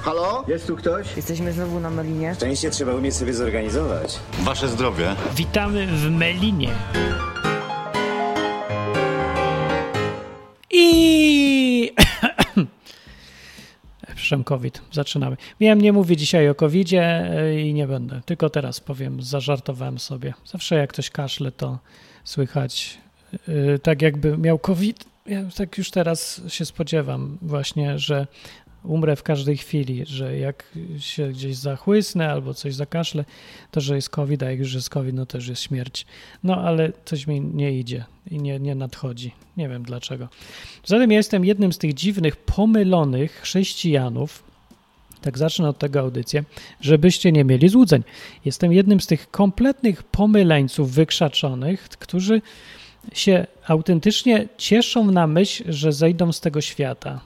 Halo? Jest tu ktoś? Jesteśmy znowu na Melinie. Szczęście trzeba umieć sobie zorganizować. Wasze zdrowie. Witamy w Melinie. I... Przepraszam, COVID. Zaczynamy. Miałem nie mówić dzisiaj o COVIDzie y, i nie będę. Tylko teraz powiem, zażartowałem sobie. Zawsze jak ktoś kaszle, to słychać y, tak jakby miał COVID. Ja tak już teraz się spodziewam właśnie, że umrę w każdej chwili, że jak się gdzieś zachłysnę albo coś zakaszlę, to że jest COVID, a jak już jest COVID, no to już jest śmierć. No ale coś mi nie idzie i nie, nie nadchodzi. Nie wiem dlaczego. Zatem ja jestem jednym z tych dziwnych, pomylonych chrześcijanów, tak zacznę od tego audycję, żebyście nie mieli złudzeń. Jestem jednym z tych kompletnych pomyleńców wykrzaczonych, którzy się autentycznie cieszą na myśl, że zejdą z tego świata.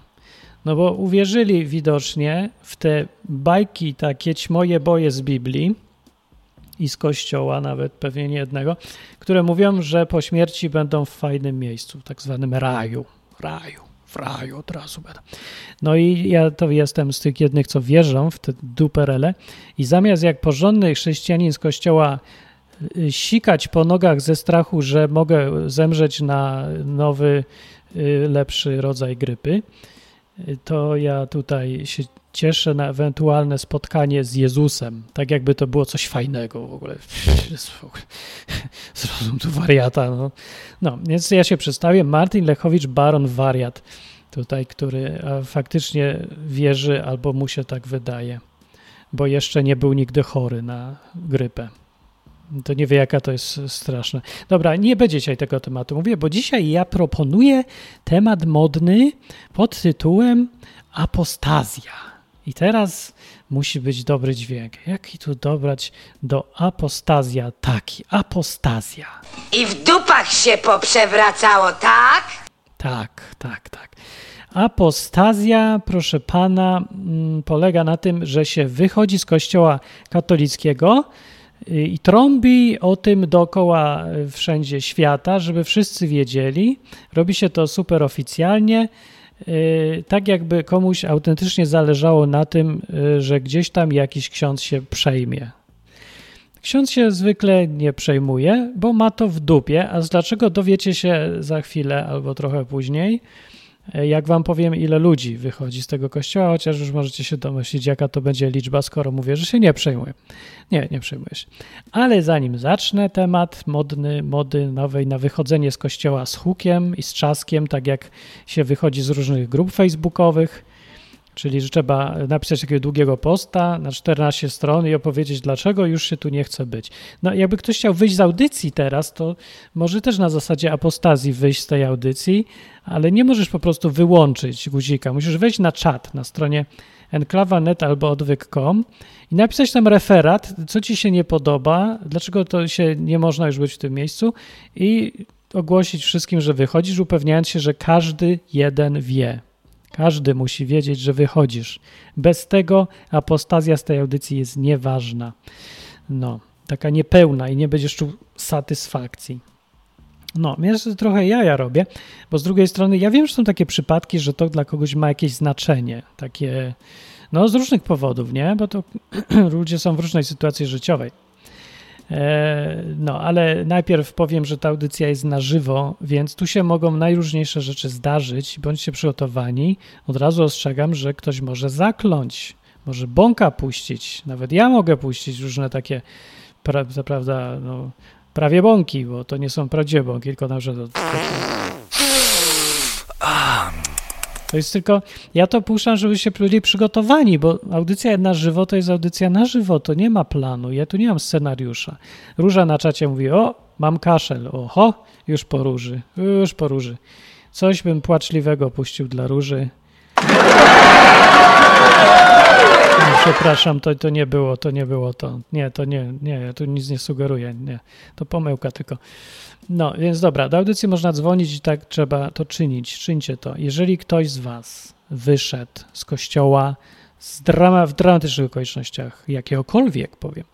No bo uwierzyli widocznie w te bajki takie ćmoje boje z Biblii i z kościoła, nawet pewnie nie jednego, które mówią, że po śmierci będą w fajnym miejscu, tak zwanym raju. Raju, w raju od razu będą. No i ja to jestem z tych jednych, co wierzą w te duperele i zamiast jak porządny chrześcijanin z kościoła y, sikać po nogach ze strachu, że mogę zemrzeć na nowy, y, lepszy rodzaj grypy, to ja tutaj się cieszę na ewentualne spotkanie z Jezusem, tak jakby to było coś fajnego w ogóle. Zrozum tu wariata. No. no, więc ja się przedstawię. Martin Lechowicz, baron wariat, tutaj, który faktycznie wierzy albo mu się tak wydaje, bo jeszcze nie był nigdy chory na grypę. To nie wie, jaka to jest straszne. Dobra, nie będzie dzisiaj tego tematu mówię, bo dzisiaj ja proponuję temat modny pod tytułem apostazja. I teraz musi być dobry dźwięk. Jaki tu dobrać do apostazja taki? Apostazja. I w dupach się poprzewracało, tak? Tak, tak, tak. Apostazja, proszę pana, polega na tym, że się wychodzi z kościoła katolickiego, i trąbi o tym dookoła wszędzie świata, żeby wszyscy wiedzieli. Robi się to super oficjalnie, tak jakby komuś autentycznie zależało na tym, że gdzieś tam jakiś ksiądz się przejmie. Ksiądz się zwykle nie przejmuje, bo ma to w dupie, a dlaczego dowiecie się za chwilę albo trochę później. Jak wam powiem, ile ludzi wychodzi z tego kościoła, chociaż już możecie się domyślić, jaka to będzie liczba, skoro mówię, że się nie przejmuję. Nie, nie przejmuję się. Ale zanim zacznę temat modny, mody nowej na wychodzenie z kościoła z hukiem i z czaskiem, tak jak się wychodzi z różnych grup facebookowych, Czyli, że trzeba napisać takiego długiego posta na 14 stron i opowiedzieć, dlaczego już się tu nie chce być. No, jakby ktoś chciał wyjść z audycji teraz, to może też na zasadzie apostazji wyjść z tej audycji, ale nie możesz po prostu wyłączyć guzika. Musisz wejść na czat na stronie enklawa.net albo odwyk.com i napisać tam referat, co ci się nie podoba, dlaczego to się nie można już być w tym miejscu i ogłosić wszystkim, że wychodzisz, upewniając się, że każdy jeden wie. Każdy musi wiedzieć, że wychodzisz. Bez tego apostazja z tej audycji jest nieważna. No, taka niepełna i nie będziesz czuł satysfakcji. No, więc trochę jaja robię, bo z drugiej strony ja wiem, że są takie przypadki, że to dla kogoś ma jakieś znaczenie, takie, no z różnych powodów, nie? Bo to ludzie są w różnej sytuacji życiowej. No, ale najpierw powiem, że ta audycja jest na żywo, więc tu się mogą najróżniejsze rzeczy zdarzyć. Bądźcie przygotowani. Od razu ostrzegam, że ktoś może zakląć, może bąka puścić. Nawet ja mogę puścić różne takie, pra, prawda, no, prawie bąki, bo to nie są prawdziwe bąki, tylko na przykład. To jest tylko, ja to puszczam, żeby się przygotowani, bo audycja na żywo to jest audycja na żywo, to nie ma planu, ja tu nie mam scenariusza. Róża na czacie mówi, o, mam kaszel, oho, już po róży, już po róży. Coś bym płaczliwego puścił dla róży. No, przepraszam, to, to nie było, to nie było to. Nie, to nie, nie, ja tu nic nie sugeruję, nie. To pomyłka tylko. No, więc dobra, do audycji można dzwonić i tak trzeba to czynić. Czyńcie to. Jeżeli ktoś z Was wyszedł z kościoła z drama, w dramatycznych okolicznościach, jakiegokolwiek powiem,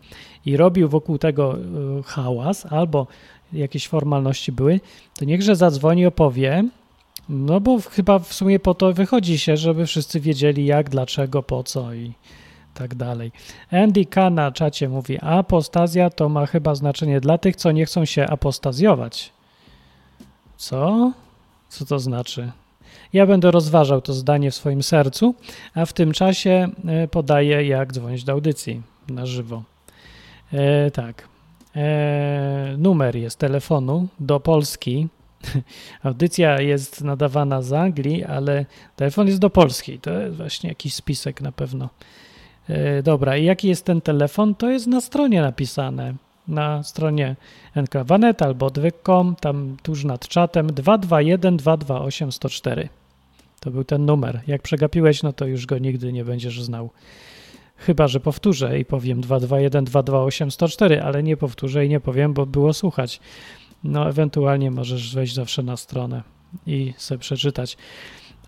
i robił wokół tego y, hałas albo jakieś formalności były, to niechże zadzwoni opowie, No bo chyba w sumie po to wychodzi się, żeby wszyscy wiedzieli jak, dlaczego, po co i tak dalej. Andy K. na czacie mówi, apostazja to ma chyba znaczenie dla tych, co nie chcą się apostazjować. Co? Co to znaczy? Ja będę rozważał to zdanie w swoim sercu, a w tym czasie e, podaję, jak dzwonić do audycji na żywo. E, tak. E, numer jest telefonu do Polski. Audycja jest nadawana z Anglii, ale telefon jest do Polski. To jest właśnie jakiś spisek na pewno. E, dobra, i jaki jest ten telefon? To jest na stronie napisane. Na stronie enklawanet albo odwyk.com, tam tuż nad czatem 221 228 104. To był ten numer. Jak przegapiłeś, no to już go nigdy nie będziesz znał. Chyba, że powtórzę i powiem 221 228 104, ale nie powtórzę i nie powiem, bo było słuchać. No, ewentualnie możesz wejść zawsze na stronę i sobie przeczytać.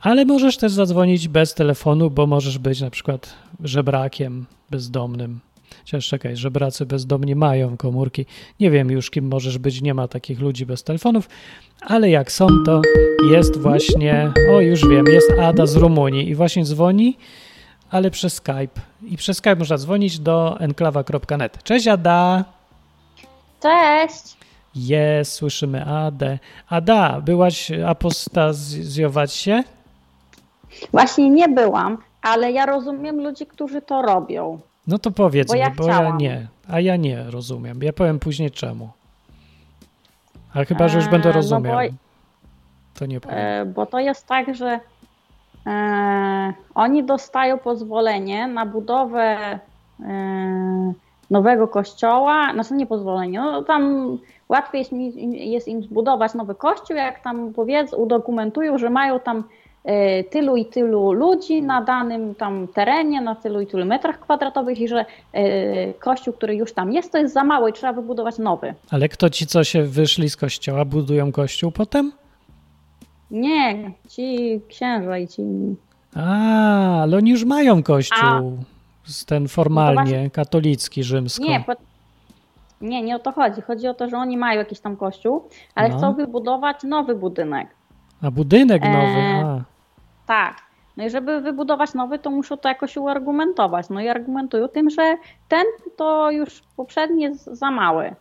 Ale możesz też zadzwonić bez telefonu, bo możesz być na przykład żebrakiem bezdomnym. Chociaż czekaj, żebracy bezdomni mają komórki. Nie wiem już, kim możesz być, nie ma takich ludzi bez telefonów, ale jak są, to jest właśnie, o już wiem, jest Ada z Rumunii i właśnie dzwoni, ale przez Skype. I przez Skype można dzwonić do enklawa.net. Cześć Ada! Cześć! Jest, słyszymy Adę. Ada, byłaś apostazjować się? Właśnie nie byłam, ale ja rozumiem ludzi, którzy to robią. No to powiedz Bo mi, ja bo ja nie. A ja nie rozumiem. Ja powiem później czemu. A chyba, że już Eee, będę no rozumiał. bo- To nie powiem. E, bo to jest tak, że e, oni dostają pozwolenie na budowę e, nowego kościoła, znaczy nie pozwolenie, no tam łatwiej jest, jest im zbudować nowy kościół, jak tam powiedz, udokumentują, że mają tam e, tylu i tylu ludzi na danym tam terenie, na tylu i tylu metrach kwadratowych i że e, kościół, który już tam jest, to jest za mało i trzeba wybudować nowy. Ale kto ci, co się wyszli z kościoła, budują kościół potem? Nie, ci księża i ci A, ale oni już mają kościół. Z ten formalnie No właśnie- katolicki, rzymsko. Nie, po... nie, nie o to chodzi. Chodzi o to, że oni mają jakiś tam kościół, ale No. chcą wybudować nowy budynek. A budynek nowy. Eee. A. Tak. No i żeby wybudować nowy, to muszą to jakoś uargumentować. No i argumentują tym, że ten to już poprzedni jest za mały.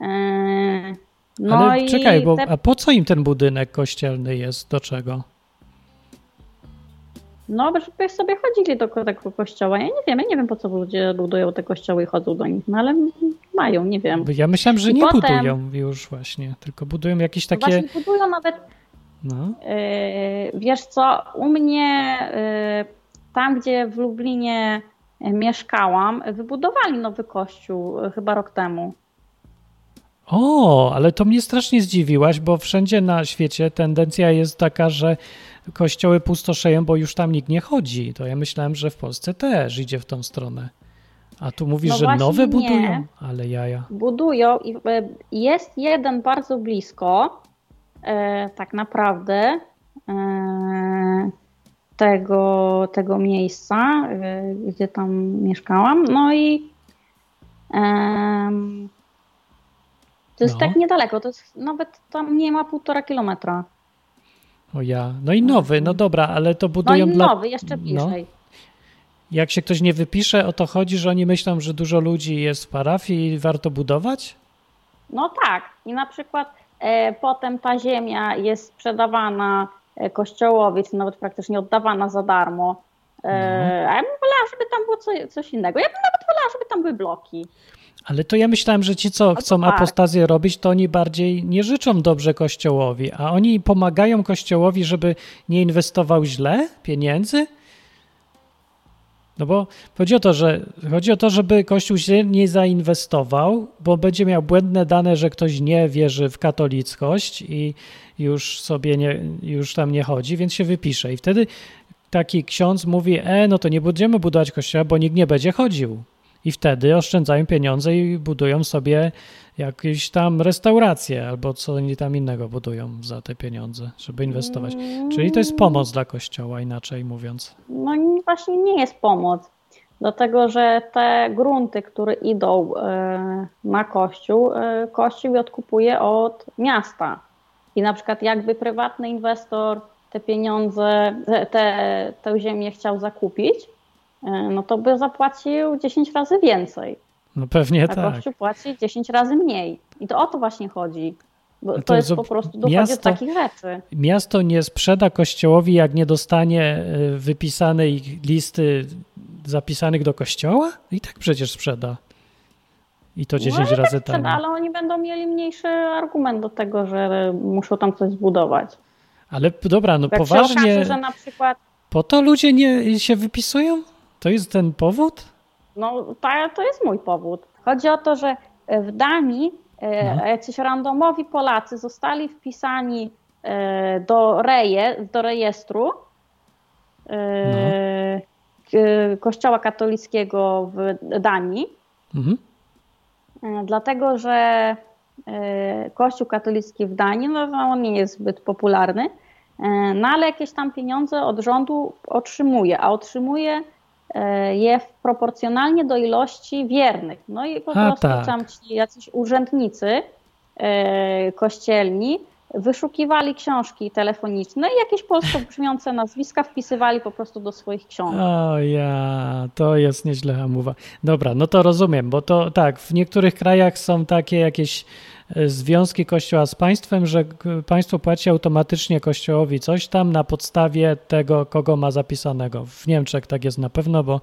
Eee, No Ale czekaj, bo te... a po co im ten budynek kościelny jest? Do czego? No, żeby sobie chodzili do tego kościoła. Ja nie wiem, ja nie wiem po co ludzie budują te kościoły i chodzą do nich, no ale mają, nie wiem. Ja myślałem, że I nie potem- budują już właśnie, tylko budują jakieś takie. Właśnie budują nawet No. Yy, Wiesz co, u mnie yy, tam, gdzie w Lublinie yy, mieszkałam, wybudowali nowy kościół chyba rok temu. O, ale to mnie strasznie zdziwiłaś, bo wszędzie na świecie tendencja jest taka, że kościoły pustoszeją, bo już tam nikt nie chodzi. To ja myślałem, że w Polsce też idzie w tą stronę. A tu mówisz, No że nowe nie. budują? Ale jaja. Budują i jest jeden bardzo blisko, yy, tak naprawdę, yy, tego, tego miejsca, yy, gdzie tam mieszkałam. No i to jest No. tak niedaleko, to jest nawet tam nie ma półtora kilometra. O ja. No i nowy, no dobra, ale to No budują i dla... nowy, jeszcze no. bliżej. Jak się ktoś nie wypisze, o to chodzi, że oni myślą, że dużo ludzi jest w parafii i warto budować? No tak. I na przykład e, potem ta ziemia jest sprzedawana e, kościołowi, czy nawet praktycznie oddawana za darmo. E, No. A ja bym wolała, żeby tam było co, coś innego. Ja bym nawet wolała, żeby tam były bloki. Ale to ja myślałem, że ci, co chcą park. apostazję robić, to oni bardziej nie życzą dobrze Kościołowi, a oni pomagają Kościołowi, żeby nie inwestował źle pieniędzy? No bo chodzi o to, że chodzi o to, żeby Kościół się nie zainwestował, bo będzie miał błędne dane, że ktoś nie wierzy w katolickość i już sobie nie, już tam nie chodzi, więc się wypisze. I wtedy taki ksiądz mówi, e, no to nie będziemy budować kościoła, bo nikt nie będzie chodził. I wtedy oszczędzają pieniądze i budują sobie jakieś tam restauracje albo co oni tam innego budują za te pieniądze, żeby inwestować. Czyli to jest pomoc dla kościoła, inaczej mówiąc. No właśnie nie jest pomoc. Dlatego, że te grunty, które idą e, na kościół, e, kościół je odkupuje od miasta. I na przykład jakby prywatny inwestor te pieniądze, te, tę ziemię chciał zakupić, no to by zapłacił 10 razy więcej. No pewnie A tak. Kościół płaci 10 razy mniej. I to o to właśnie chodzi. Bo Ale to, to jest po prostu dochodzi miasto- do takich rzeczy. Miasto nie sprzeda kościołowi, jak nie dostanie y, wypisanej listy zapisanych do kościoła? I tak przecież sprzeda. I to 10 no, i razy tak sprzeda, ale oni będą mieli mniejszy argument do tego, że muszą tam coś zbudować. Ale dobra, no Jak się poważnie, okaże, że na przykład po to ludzie nie się wypisują? To jest ten powód? No, to jest mój powód. Chodzi o to, że w Danii e, No. jacyś randomowi Polacy zostali wpisani e, do, reje, do rejestru e, k- Kościoła katolickiego w Danii, Mhm. e, dlatego że e, Kościół katolicki w Danii, no, no on nie jest zbyt popularny, e, no ale jakieś tam pieniądze od rządu otrzymuje, a otrzymuje e, je w- proporcjonalnie do ilości wiernych. No i po prostu tak. tam ci jacyś urzędnicy e, kościelni wyszukiwali książki telefoniczne i jakieś polsko brzmiące nazwiska wpisywali po prostu do swoich książek. O ja, to jest nieźle hamowa. Dobra, no to rozumiem, bo to tak, w niektórych krajach są takie jakieś e, związki kościoła z państwem, że państwo płaci automatycznie kościołowi coś tam na podstawie tego, kogo ma zapisanego. W Niemczech tak jest na pewno, bo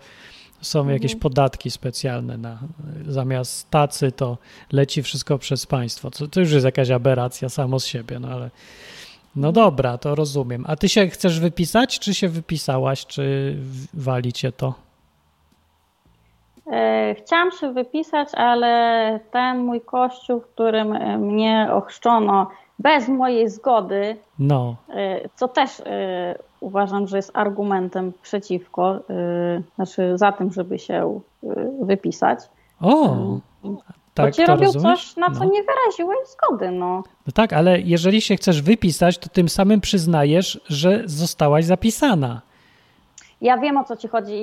są jakieś podatki specjalne na zamiast tacy to leci wszystko przez państwo. To, to już jest jakaś aberracja samo z siebie, no ale no dobra, to rozumiem. A ty się chcesz wypisać, czy się wypisałaś, czy wali cię to? E, Chciałam się wypisać, ale ten mój kościół, w którym e, mnie ochrzczono bez mojej zgody, No, e, co też uważam, że jest argumentem przeciwko, znaczy za tym, żeby się wypisać. o, Bo tak ci to robią rozumiesz? coś, na co no. nie wyraziłeś zgody, no. no tak, ale jeżeli się chcesz wypisać, to tym samym przyznajesz, że zostałaś zapisana. Ja wiem o co ci chodzi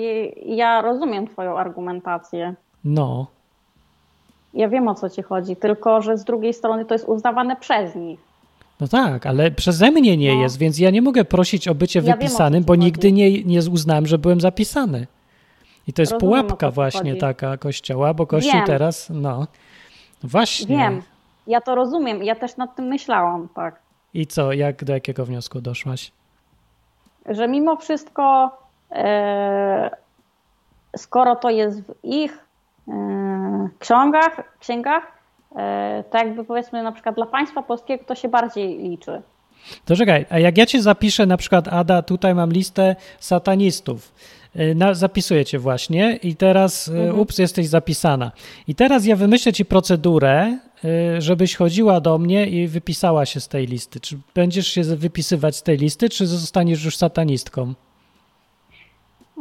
i ja rozumiem twoją argumentację. No, Ja wiem o co ci chodzi, tylko że z drugiej strony to jest uznawane przez nich. no tak, ale przeze mnie nie No. jest, więc ja nie mogę prosić o bycie Ja wiem, o wypisanym, bo chodzi. nigdy nie, nie uznałem, że byłem zapisany. I to jest Rozumiem, pułapka właśnie chodzi. taka kościoła, bo kościół Wiem. teraz, no, właśnie. Wiem, ja to rozumiem, ja też nad tym myślałam, tak. I co, jak do jakiego wniosku doszłaś? że mimo wszystko, skoro to jest w ich e, ksiągach, księgach, e, to jakby powiedzmy na przykład dla państwa polskiego to się bardziej liczy. To czekaj, a jak ja cię zapiszę, na przykład Ada, tutaj mam listę satanistów. Na, zapisuję cię właśnie i teraz, mhm. ups, jesteś zapisana. I teraz ja wymyślę ci procedurę, żebyś chodziła do mnie i wypisała się z tej listy. Czy będziesz się wypisywać z tej listy, czy zostaniesz już satanistką?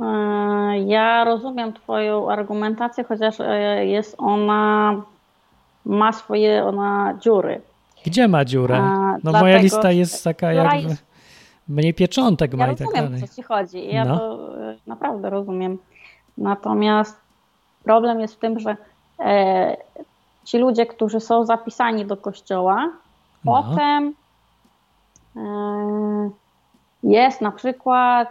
E, Ja rozumiem Twoją argumentację, chociaż e, jest ona, ma swoje ona dziury. Gdzie ma dziurę? No moja dlatego, lista jest taka jakby, jest- mniej pieczątek ma Ja i tak rozumiem, dalej. o co Ci chodzi. Ja No. to e, naprawdę rozumiem. Natomiast problem jest w tym, że ci ludzie, którzy są zapisani do kościoła, No. potem jest na przykład,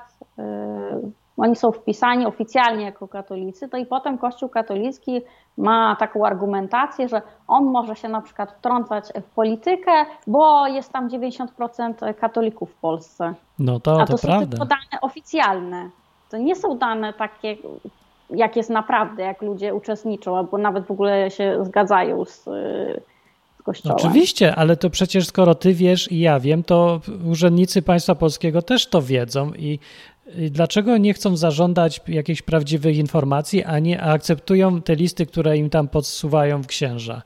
oni są wpisani oficjalnie jako katolicy, to i potem Kościół katolicki ma taką argumentację, że on może się na przykład wtrącać w politykę, bo jest tam 90% katolików w Polsce. No to, A to, to, są prawda. tylko dane oficjalne. To nie są dane takie, jak jest naprawdę, jak ludzie uczestniczą, albo nawet w ogóle się zgadzają z, kościołem. Oczywiście, ale to przecież skoro ty wiesz i ja wiem, to urzędnicy państwa polskiego też to wiedzą i dlaczego nie chcą zażądać jakichś prawdziwych informacji, a nie a akceptują te listy, które im tam podsuwają w księża?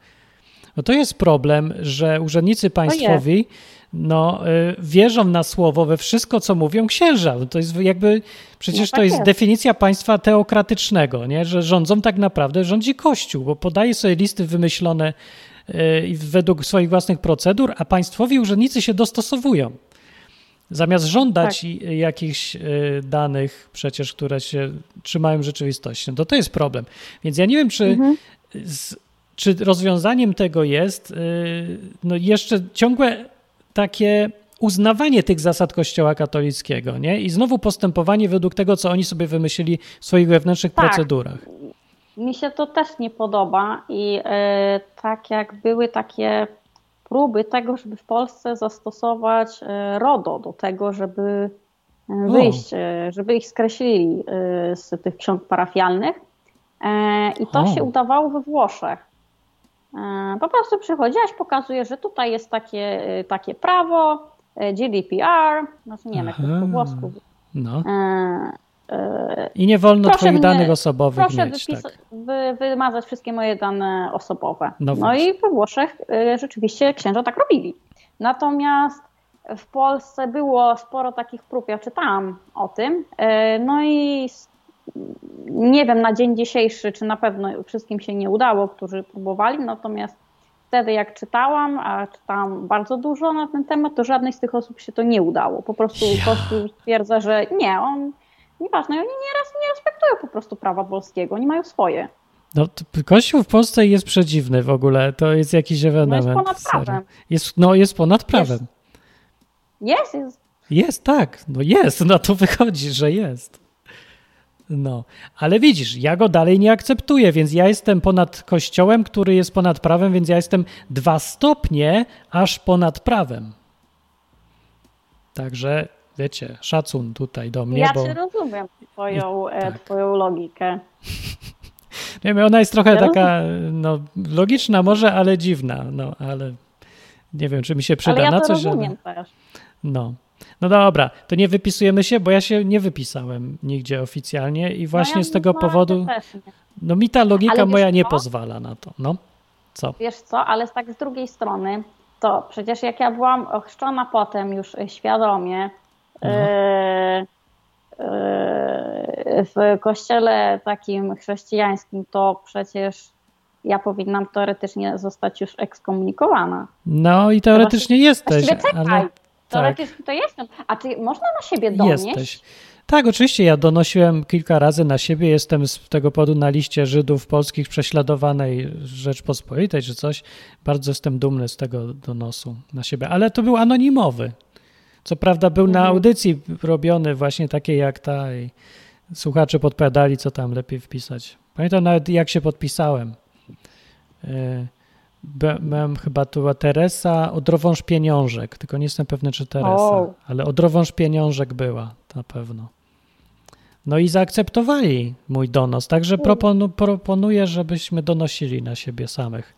No to jest problem, że urzędnicy państwowi no, y, wierzą na słowo we wszystko, co mówią księża. To jest jakby, przecież No tak to jest, jest. definicja państwa teokratycznego, nie? że rządzą tak naprawdę, rządzi Kościół, bo podaje sobie listy wymyślone y, według swoich własnych procedur, a państwowi urzędnicy się dostosowują. Zamiast żądać Tak. jakichś y, danych przecież, które się trzymają rzeczywistości. No to to jest problem. Więc ja nie wiem, czy, Mhm. z, czy rozwiązaniem tego jest y, no jeszcze ciągłe takie uznawanie tych zasad Kościoła katolickiego, nie? I znowu postępowanie według tego, co oni sobie wymyślili w swoich wewnętrznych Tak. procedurach. Mi się to też nie podoba i e, tak jak były takie próby tego, żeby w Polsce zastosować e, RODO do tego, żeby e, wyjść, e, żeby ich skreślili z tych ksiąg parafialnych. I to O. się udawało we Włoszech. Po prostu przychodziłaś, pokazujesz, że tutaj jest takie, takie prawo, GDPR, znaczy nie wiem jak to po włosku. No. I nie wolno Proszę twoich mnie- danych osobowych Proszę mieć, wypisa- tak. wy, wymazać wszystkie moje dane osobowe. No No, i we Włoszech y, rzeczywiście księża tak robili. Natomiast w Polsce było sporo takich prób, ja czytałam o tym. y, No i nie wiem na dzień dzisiejszy, czy na pewno wszystkim się nie udało, którzy próbowali, natomiast wtedy jak czytałam, a czytałam bardzo dużo na ten temat, to żadnej z tych osób się to nie udało. Po prostu Ja. Kościół stwierdza, że nie, on nieważne, oni nieraz nie respektują po prostu prawa polskiego, oni mają swoje. No, Kościół w Polsce jest przedziwny w ogóle. To jest jakiś ewenement. ponad serio. prawem. Jest, no, jest ponad prawem. Jest, jest. Jest, tak. No jest, no to wychodzi, że jest. No, ale widzisz, ja go dalej nie akceptuję, więc ja jestem ponad kościołem, który jest ponad prawem, więc ja jestem dwa stopnie aż ponad prawem. Także, wiecie, szacun tutaj do mnie, ja bo rozumiem, twoją, e, tak. twoją logikę. nie wiem, ona jest trochę Ja taka, no, logiczna może, ale dziwna, no, ale nie wiem, czy mi się przyda Ale ja na to coś, rozumiem też. No. No dobra, to nie wypisujemy się, bo ja się nie wypisałem nigdzie oficjalnie i właśnie no ja, z tego no, powodu, nie. no mi ta logika Ale moja nie co? pozwala na to. No, co? Wiesz co, ale tak z drugiej strony, to przecież jak ja byłam ochrzczona potem już e, świadomie No. e, e, w kościele takim chrześcijańskim, to przecież ja powinnam teoretycznie zostać już ekskomunikowana. No i teoretycznie jesteś, Właściwie czekaj, ale tak, teoretycznie to jestem. A czy można na siebie donieść? jesteś. Tak, oczywiście, ja donosiłem kilka razy na siebie, jestem z tego powodu na liście Żydów polskich prześladowanej Rzeczpospolitej czy coś. Bardzo jestem dumny z tego donosu na siebie, ale to był anonimowy. Co prawda był na Mhm. audycji robiony właśnie takiej jak ta i słuchacze podpowiadali, co tam lepiej wpisać. Pamiętam nawet jak się podpisałem. Be- Miałem chyba tu była Teresa Odrowąż Pieniążek, tylko nie jestem pewny, czy Teresa, O. ale Odrowąż Pieniążek była, na pewno. No i zaakceptowali mój donos, także proponu, proponuję, żebyśmy donosili na siebie samych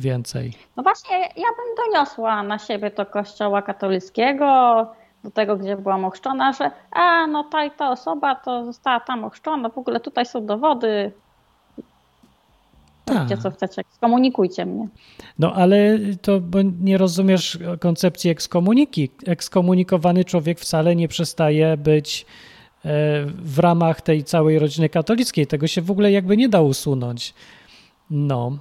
więcej. No właśnie, ja bym doniosła na siebie do kościoła katolickiego, do tego, gdzie byłam ochrzczona, że a, no ta i ta osoba to została tam ochrzczona, w ogóle tutaj są dowody. Róbcie Tak. co chcecie, skomunikujcie mnie. No ale to bo nie rozumiesz koncepcji ekskomuniki. Ekskomunikowany człowiek wcale nie przestaje być e, w ramach tej całej rodziny katolickiej. Tego się w ogóle jakby nie da usunąć. No,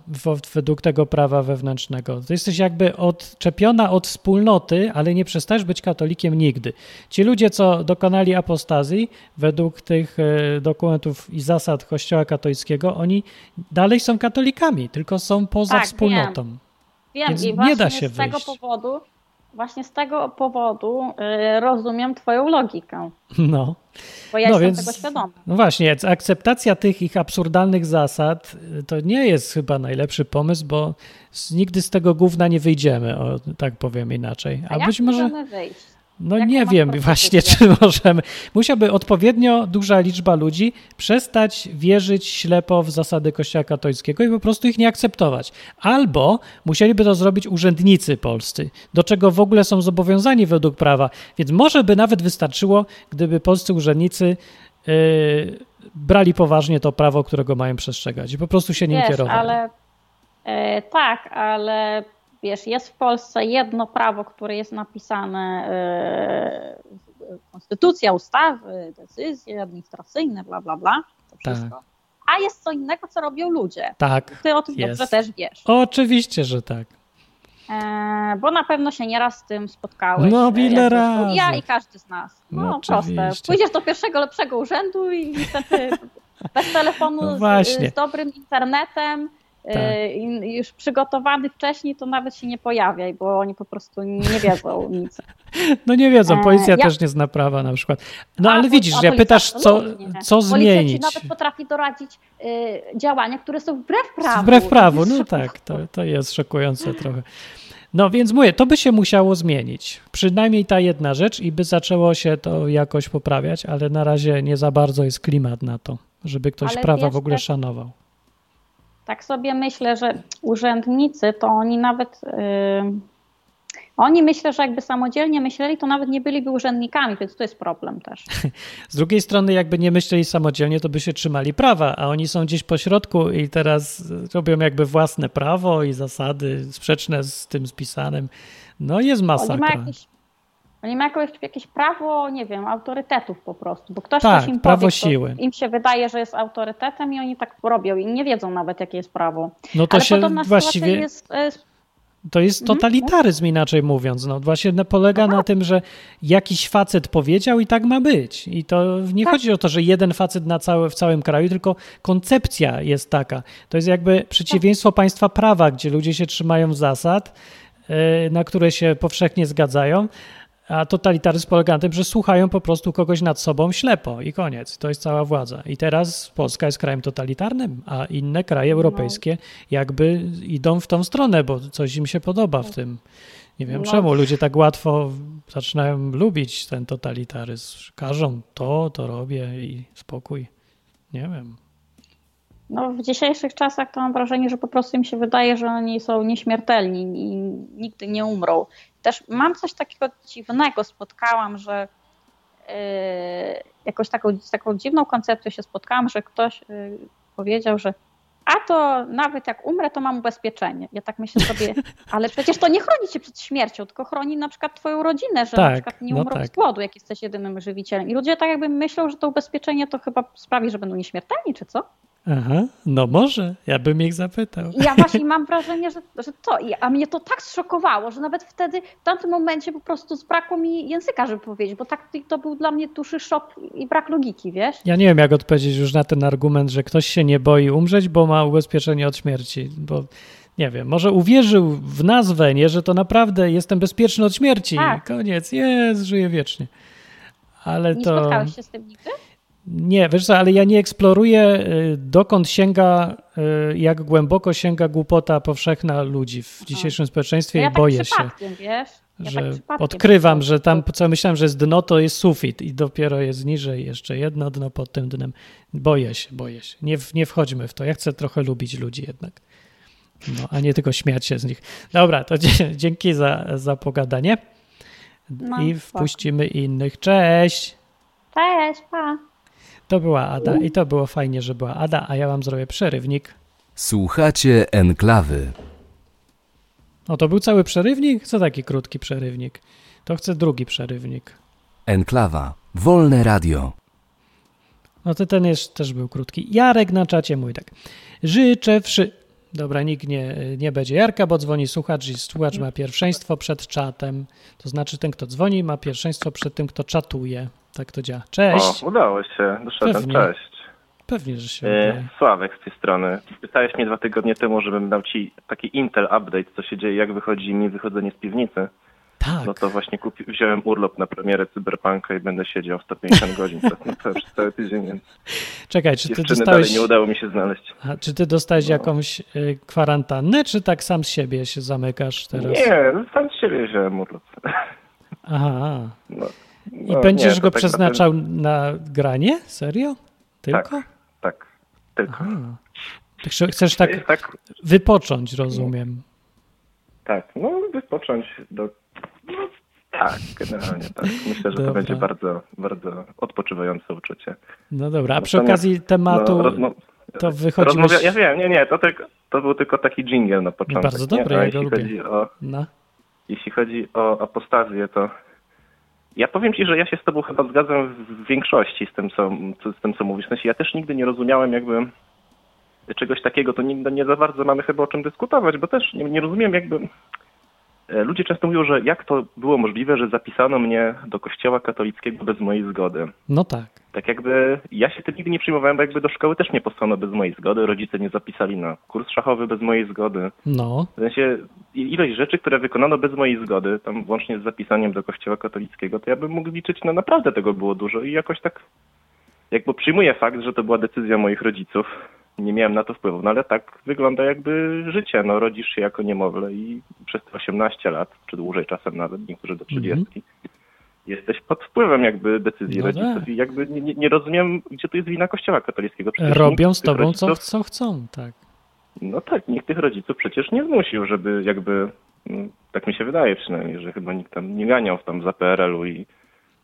według tego prawa wewnętrznego. To jesteś jakby odczepiona od wspólnoty, ale nie przestajesz być katolikiem nigdy. Ci ludzie, co dokonali apostazji, według tych e, dokumentów i zasad Kościoła katolickiego, oni dalej są katolikami, tylko są poza Tak, wspólnotą. Wiem Więc i nie da się z tego wyjść. powodu, właśnie z tego powodu y, rozumiem twoją logikę, No. bo ja No jestem więc- tego świadoma. No właśnie, akceptacja tych ich absurdalnych zasad y, to nie jest chyba najlepszy pomysł, bo nigdy z tego gówna nie wyjdziemy, o, tak powiem inaczej. A, A być może. możemy wyjść? No nie wiem właśnie, czy możemy. Musiałby odpowiednio duża liczba ludzi przestać wierzyć ślepo w zasady Kościoła katolickiego i po prostu ich nie akceptować. Albo musieliby to zrobić urzędnicy polscy, do czego w ogóle są zobowiązani według prawa. Więc może by nawet wystarczyło, gdyby polscy urzędnicy yy, brali poważnie to prawo, którego mają przestrzegać i po prostu się nim Wiesz, kierowali. ale e, tak, ale wiesz, jest w Polsce jedno prawo, które jest napisane, e, konstytucja, ustawy, decyzje administracyjne, bla, bla, bla, to Tak. wszystko. A jest co innego, co robią ludzie. Tak, Ty o tym Jest. dobrze też wiesz. oczywiście, że tak. E, bo na pewno się nieraz z tym spotkałeś. No, e, ile razy. Ja i każdy z nas. No, No, proste. Pójdziesz do pierwszego lepszego urzędu i niestety bez telefonu, No z, z dobrym internetem, Tak. i już przygotowany wcześniej, to nawet się nie pojawiaj, bo oni po prostu nie wiedzą nic. No nie wiedzą, E, policja ja- też nie zna prawa na przykład. No A, ale widzisz, że policja pytasz, co, co Policja zmienić. ci nawet potrafi doradzić y, działania, które są wbrew prawu. Wbrew prawu, no tak, to, to jest szokujące trochę. No więc mówię, to by się musiało zmienić. Przynajmniej ta jedna rzecz i by zaczęło się to jakoś poprawiać, ale na razie nie za bardzo jest klimat na to, żeby ktoś Ale prawa wiesz, w ogóle szanował. Tak sobie myślę, że urzędnicy to oni nawet. y, oni myślę, że jakby samodzielnie myśleli, to nawet nie byliby urzędnikami, więc to jest problem też. Z drugiej strony, jakby nie myśleli samodzielnie, to by się trzymali prawa, a oni są gdzieś po środku i teraz robią jakby własne prawo i zasady sprzeczne z tym spisanym. No jest Oni mają masakra. Oni mają jakieś, jakieś prawo, nie wiem, autorytetów po prostu, bo ktoś Tak, coś im prawo powie, siły. Im się wydaje, że jest autorytetem i oni tak robią i nie wiedzą nawet, jakie jest prawo. No to Ale się właściwie jest y, To jest Mhm, totalitaryzm, inaczej mówiąc. No, właśnie polega na tym, że jakiś facet powiedział i tak ma być. I to nie Tak. chodzi o to, że jeden facet na całe, w całym kraju, tylko koncepcja jest taka. To jest jakby przeciwieństwo państwa prawa, gdzie ludzie się trzymają zasad, yy, na które się powszechnie zgadzają, a totalitaryzm polega na tym, że słuchają po prostu kogoś nad sobą ślepo i koniec. To jest cała władza. I teraz Polska jest krajem totalitarnym, a inne kraje europejskie jakby idą w tą stronę, bo coś im się podoba w tym. Nie wiem No. czemu ludzie tak łatwo zaczynają lubić ten totalitaryzm. Każą to, to robię i spokój. Nie wiem. No, w dzisiejszych czasach to mam wrażenie, że po prostu im się wydaje, że oni są nieśmiertelni i nigdy nie umrą. Też mam coś takiego dziwnego, spotkałam, że yy, jakoś taką, z taką dziwną koncepcją się spotkałam, że ktoś yy, powiedział, że a to nawet jak umrę, to mam ubezpieczenie. Ja tak myślę sobie, ale przecież to nie chroni cię przed śmiercią, tylko chroni na przykład twoją rodzinę, że na Tak, przykład nie no umrą tak. z głodu, jak jesteś jedynym żywicielem. I ludzie tak jakby myślą, że to ubezpieczenie to chyba sprawi, że będą nieśmiertelni, czy co? Aha, no może, ja bym ich zapytał. Ja właśnie mam wrażenie, że, że to, a mnie to tak zszokowało, że nawet wtedy, w tamtym momencie po prostu zbrakło mi języka, żeby powiedzieć, bo tak to był dla mnie duży szok i brak logiki, wiesz? Ja nie wiem, jak odpowiedzieć już na ten argument, że ktoś się nie boi umrzeć, bo ma ubezpieczenie od śmierci, bo nie wiem, może uwierzył w nazwę, nie, że to naprawdę jestem bezpieczny od śmierci. Tak. Koniec, jest, żyję wiecznie. Ale Nie to spotkałeś się z tym nigdy? Nie, wiesz co, ale ja nie eksploruję, y, dokąd sięga, y, jak głęboko sięga głupota powszechna ludzi w dzisiejszym społeczeństwie ja i tak boję się. wiesz? Ja że tak odkrywam, że tam, co myślałem, że jest dno, to jest sufit i dopiero jest niżej jeszcze jedno dno pod tym dnem. Boję się, boję się. Nie, nie wchodźmy w to. Ja chcę trochę lubić ludzi jednak. No, a nie tylko śmiać się z nich. Dobra, to dzięki za, za pogadanie No, i wpuścimy innych. Cześć! Cześć, pa! To była Ada i to było fajnie, że była Ada, a ja wam zrobię przerywnik. Słuchacie enklawy. No to był cały przerywnik? Co taki krótki przerywnik? To chcę drugi przerywnik. Enklawa. Wolne radio. No to ten jest, też był krótki. Jarek na czacie mój tak. Życzę wszy... Dobra, nikt nie, nie będzie Jarka, bo dzwoni słuchacz i słuchacz ma pierwszeństwo przed czatem. To znaczy ten, kto dzwoni, ma pierwszeństwo przed tym, kto czatuje. Tak to działa. Cześć. O, udało się, doszedłem, Pewnie. cześć. Pewnie, że się E. Sławek z tej strony. Pytałeś mnie dwa tygodnie temu, żebym dał ci taki Intel update, co się dzieje, jak wychodzi mi wychodzenie z piwnicy. Tak. No to właśnie kupi, wziąłem urlop na premierę Cyberpunka i będę siedział 150 godzin przez, cały- przez cały tydzień, więc Czekaj, czy ty dostałeś, nie udało mi się znaleźć. a, czy ty dostałeś No. jakąś y, kwarantannę, czy tak sam z siebie się zamykasz teraz? Nie, sam z siebie wziąłem urlop. Aha. No, I no, będziesz nie, go tak przeznaczał na granie? Serio? Tylko? Tak. Tak, tylko. Aha. Chce- chcesz tak tak, wypocząć, rozumiem. tak, no wypocząć do... No, tak, generalnie tak. Myślę, że Dobra. to będzie bardzo, bardzo odpoczywające uczucie. No dobra, a przy Natomiast, okazji tematu No, rozmo- to wychodziłeś... rozmawia... Ja wiem, nie, nie, to, tylko, to był tylko taki jingle na początek. bardzo dobry, ja go jeśli lubię. chodzi o No, Jeśli chodzi o apostazję, to ja powiem ci, że ja się z tobą chyba zgadzam w większości z tym, co, z tym, co mówisz. W sensie ja też nigdy nie rozumiałem jakby czegoś takiego, to nie, nie za bardzo mamy chyba o czym dyskutować, bo też nie, nie rozumiem jakby... E, Ludzie często mówią, że jak to było możliwe, że zapisano mnie do kościoła katolickiego bez mojej zgody. no tak. tak jakby ja się tym nigdy nie przyjmowałem, bo jakby do szkoły też nie posłano bez mojej zgody, rodzice nie zapisali na kurs szachowy bez mojej zgody. No, W sensie ilość rzeczy, które wykonano bez mojej zgody, tam włącznie z zapisaniem do kościoła katolickiego, to ja bym mógł liczyć, no naprawdę tego było dużo i jakoś tak jakby przyjmuję fakt, że to była decyzja moich rodziców. Nie miałem na to wpływu, no ale tak wygląda jakby życie. No rodzisz się jako niemowlę i przez te 18 lat, czy dłużej czasem nawet, niektórzy do 30, jesteś pod wpływem jakby decyzji. No rodziców tak. i jakby nie, nie, rozumiem, gdzie tu jest wina kościoła katolickiego. Przecież robią z tobą co, rodziców- co chcą, tak. no tak, nikt tych rodziców przecież nie zmusił, żeby jakby, mm, tak mi się wydaje przynajmniej, że chyba nikt tam nie ganiał tam za PRL-u i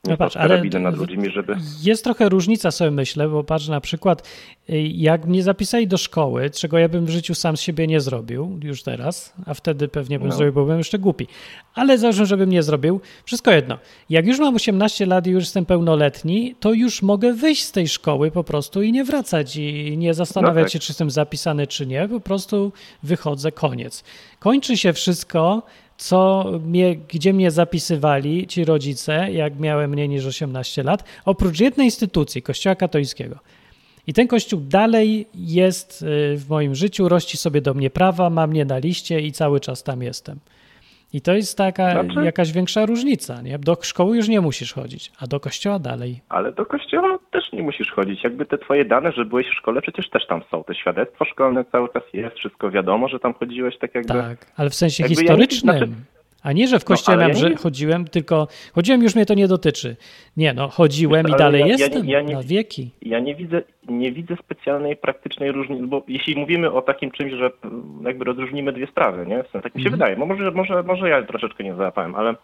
No patrz, ale nad ludźmi, żeby... jest trochę różnica sobie myślę, bo patrz na przykład, y, jak mnie zapisali do szkoły, czego ja bym w życiu sam z siebie nie zrobił już teraz, a wtedy pewnie bym No. zrobił, bo byłem jeszcze głupi. Ale załóżmy, żebym nie zrobił, wszystko jedno. Jak już mam 18 lat i już jestem pełnoletni, to już mogę wyjść z tej szkoły po prostu i nie wracać i nie zastanawiać No tak. się, czy jestem zapisany, czy nie. Po prostu wychodzę, koniec. Kończy się wszystko, co mnie, gdzie mnie zapisywali ci rodzice, jak miałem mniej niż 18 lat, oprócz jednej instytucji, Kościoła katolickiego. I ten kościół dalej jest y, w moim życiu, rości sobie do mnie prawa, ma mnie na liście i cały czas tam jestem. I to jest taka Znaczy- jakaś większa różnica. Nie? Do szkoły już nie musisz chodzić, a do kościoła dalej. Ale do kościoła też nie musisz chodzić. Jakby te twoje dane, że byłeś w szkole, przecież też tam są. To świadectwo szkolne cały czas jest, wszystko wiadomo, że tam chodziłeś tak jakby... Tak, ale w sensie Jakby ja nie- historycznym. znaczy- A nie, że w kościele ale miałem, ja że nie- chodziłem, tylko chodziłem, już mnie to nie dotyczy. Nie, no, chodziłem i dalej ale ja- jestem ja nie- na wieki. Ja nie widzę, nie widzę specjalnej praktycznej różnicy, bo jeśli mówimy o takim czymś, że jakby rozróżnimy dwie sprawy, nie? W sensie, tak mi się Mhm. wydaje, bo może, może, może ja troszeczkę nie załapałem, ale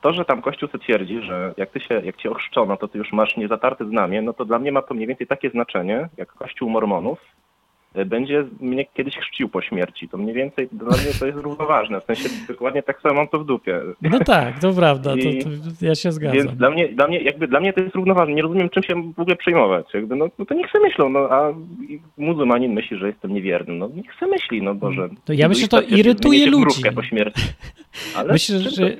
to, że tam Kościół sobie twierdzi, że jak ty się, jak cię ochrzczono, to ty już masz niezatarte znamie, no to dla mnie ma to mniej więcej takie znaczenie, jak Kościół Mormonów będzie mnie kiedyś chrzcił po śmierci. To mniej więcej dla mnie to jest równoważne. W sensie dokładnie tak samo mam to w dupie. No tak, to prawda, to, I- to ja się zgadzam. Więc dla mnie, dla mnie, jakby dla mnie to jest równoważne. Nie rozumiem, czym się w ogóle przejmować. Jakby, no, no to niech se myślą, no a muzułmanin myśli, że jestem niewierny. No niech se myśli, no Boże. To ja myślę, że to irytuje ludzi. po śmierci. Ale Myślę, że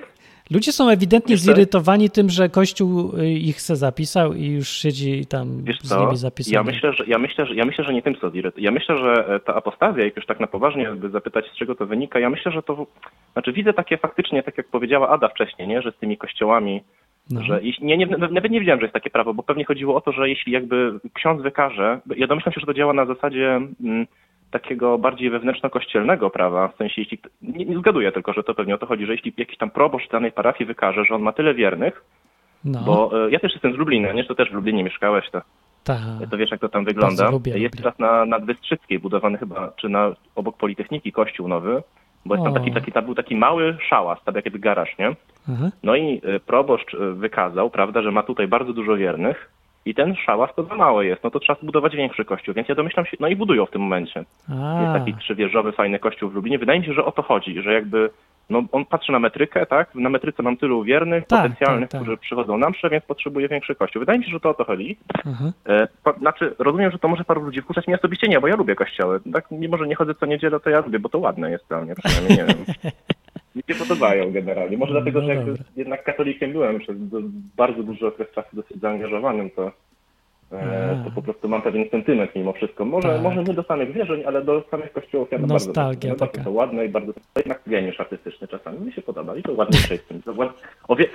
ludzie są ewidentnie Wiesz zirytowani tym, że Kościół y, ich se zapisał i już siedzi tam Wiesz z co, nimi zapisany. ja myślę, że, ja, myślę, że, ja myślę, że nie tym co ziryt- Ja myślę, że e, ta apostazja, jak już tak na poważnie by zapytać, z czego to wynika, ja myślę, że to... Znaczy widzę takie faktycznie, tak jak powiedziała Ada wcześniej, nie, że z tymi kościołami No. Że jeśli, nie, nie, nawet nie wiedziałem, że jest takie prawo, bo pewnie chodziło o to, że jeśli jakby ksiądz wykaże, ja domyślam się, że to działa na zasadzie mm, takiego bardziej wewnętrzno-kościelnego prawa, w sensie jeśli, nie, nie zgaduję tylko, że to pewnie o to chodzi, że jeśli jakiś tam proboszcz danej parafii wykaże, że on ma tyle wiernych, No, bo e, ja też jestem z Lublina, nie, że to też w Lublinie mieszkałeś, to, tak. to wiesz jak to tam wygląda. Lubię Jest Lublin. teraz na, na budowany chyba, czy na obok Politechniki kościół nowy, bo jest tam taki, taki, tam był taki mały szałas, tak jakby garaż, nie? Aha. No i y, proboszcz y, wykazał, prawda, że ma tutaj bardzo dużo wiernych i ten szałas to za mało jest, no to trzeba zbudować większy kościół, więc ja domyślam się, no i budują w tym momencie. A, Jest taki trzywieżowy, fajny kościół w Lublinie. Wydaje mi się, że o to chodzi, że jakby, no on patrzy na metrykę, tak, na metryce mam tylu wiernych, Tak, potencjalnych, tak, tak. którzy przychodzą na mszę, więc potrzebuje większy kościół. Wydaje mi się, że to o to chodzi. aha. E, znaczy, rozumiem, że to może paru ludzi wkurzać, mnie osobiście nie, bo ja lubię kościoły. Tak, mimo, że nie chodzę co niedzielę, to ja lubię, bo to ładne jest dla mnie, przynajmniej, nie wiem. Mi się podobają generalnie. Może dlatego, No że jakby dobra. jednak katolikiem byłem przez bardzo duży okres czasu dosyć zaangażowanym, to, e, to po prostu mam pewien sentyment mimo wszystko. Może, Tak. może nie do samych wierzeń, ale do samych kościołów ja bardzo Nostalgia bardzo, taka. to ładne i bardzo, to jednak geniusz artystyczny czasami. Mi się podoba i to ładniejsze jest. O wie,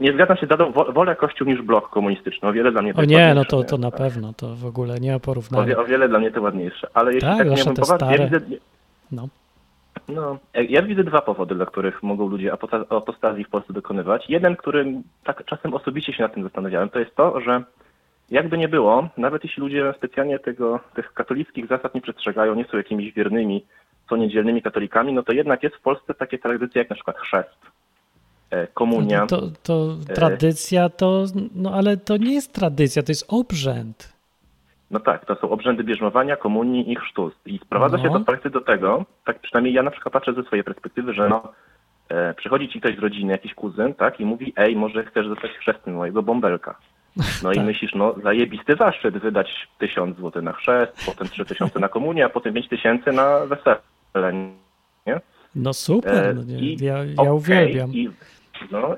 nie zgadzam się, Dadą, wo- wolę kościół niż blok komunistyczny. O wiele dla mnie to O nie, no to, nie? to na pewno, to w ogóle nie ma O, porównania. wie, o wiele dla mnie to ładniejsze. Ale jeśli Tak, tak, miałbym te poważnie, ja widzę, No. No, ja widzę dwa powody, dla których mogą ludzie apostazji w Polsce dokonywać. Jeden, który tak czasem osobiście się nad tym zastanawiałem, to jest to, że jakby nie było, nawet jeśli ludzie specjalnie tego, tych katolickich zasad nie przestrzegają, nie są jakimiś wiernymi, co niedzielnymi katolikami, no to jednak jest w Polsce takie tradycje jak na przykład chrzest, e, komunia. No To, to, to E. tradycja to, no ale to nie jest tradycja, to jest obrzęd. No tak, to są obrzędy bierzmowania, komunii i chrztu. I sprowadza się No. to w praktyce do tego, tak przynajmniej ja na przykład patrzę ze swojej perspektywy, że no, e, przychodzi ci ktoś z rodziny, jakiś kuzyn, tak, i mówi, ej, może chcesz zostać chrzestnym mojego bąbelka. No i Tak. myślisz, no zajebisty zaszczyt wydać tysiąc złotych na chrzest, potem trzy tysiące na komunię, a potem pięć tysięcy na wesele, nie? No super, E, no, i- ja, ja okej, uwielbiam. I, no,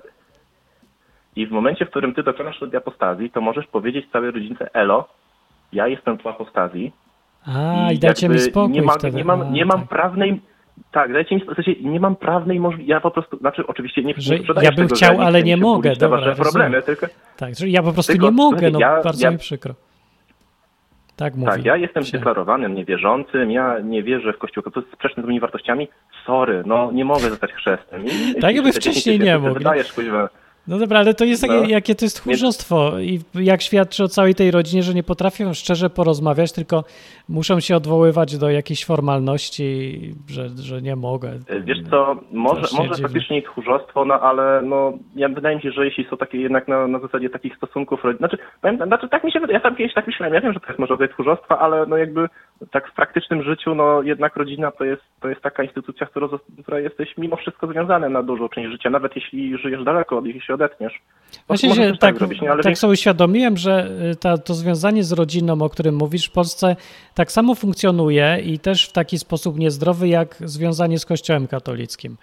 I w momencie, w którym ty dokonasz tej apostazji, to możesz powiedzieć całej rodzince, elo, ja jestem po apostazji. A, i dajcie mi spokój nie, ma, wtedy. nie mam, A, nie mam tak. prawnej, tak, dajcie mi, w sensie nie mam prawnej możliwości, ja po prostu, znaczy oczywiście nie, Że nie ja bym tego, chciał, ale nie mogę, budzić dobra, problemy, tylko Tak, że ja po prostu Tylko, nie mogę, no ja- bardzo ja- mi przykro. Tak mówi. Tak, ja jestem się. deklarowanym niewierzącym, ja nie wierzę w Kościół, to jest sprzeczne z moimi wartościami. Sorry, no nie mogę zostać chrzestem. I- Tak, jakby wcześniej 10 nie mógł, Wydajesz, kuźwa. No dobra, ale to jest takie, No. jakie to jest tchórzostwo i jak świadczy o całej tej rodzinie, że nie potrafią szczerze porozmawiać, tylko muszą się odwoływać do jakiejś formalności, że, że nie mogę. Wiesz co, może, może dziwne. faktycznie tchórzostwo, no ale no, ja wydaje mi się, że jeśli są takie jednak na, na zasadzie takich stosunków, znaczy, znaczy tak mi się wydaje, ja sam kiedyś tak myślałem, ja wiem, że to jest może rodzaj tchórzostwa, ale no jakby tak w praktycznym życiu, no jednak rodzina to jest, to jest taka instytucja, z którą, która jesteś mimo wszystko związany na dużą część życia, nawet jeśli żyjesz daleko od nich i się odetniesz. Właśnie się też tak, zrobić, nie? ale tak sobie uświadomiłem, że y, ta, to związanie z rodziną, o którym mówisz, w Polsce tak samo funkcjonuje i też w taki sposób niezdrowy, jak związanie z Kościołem katolickim.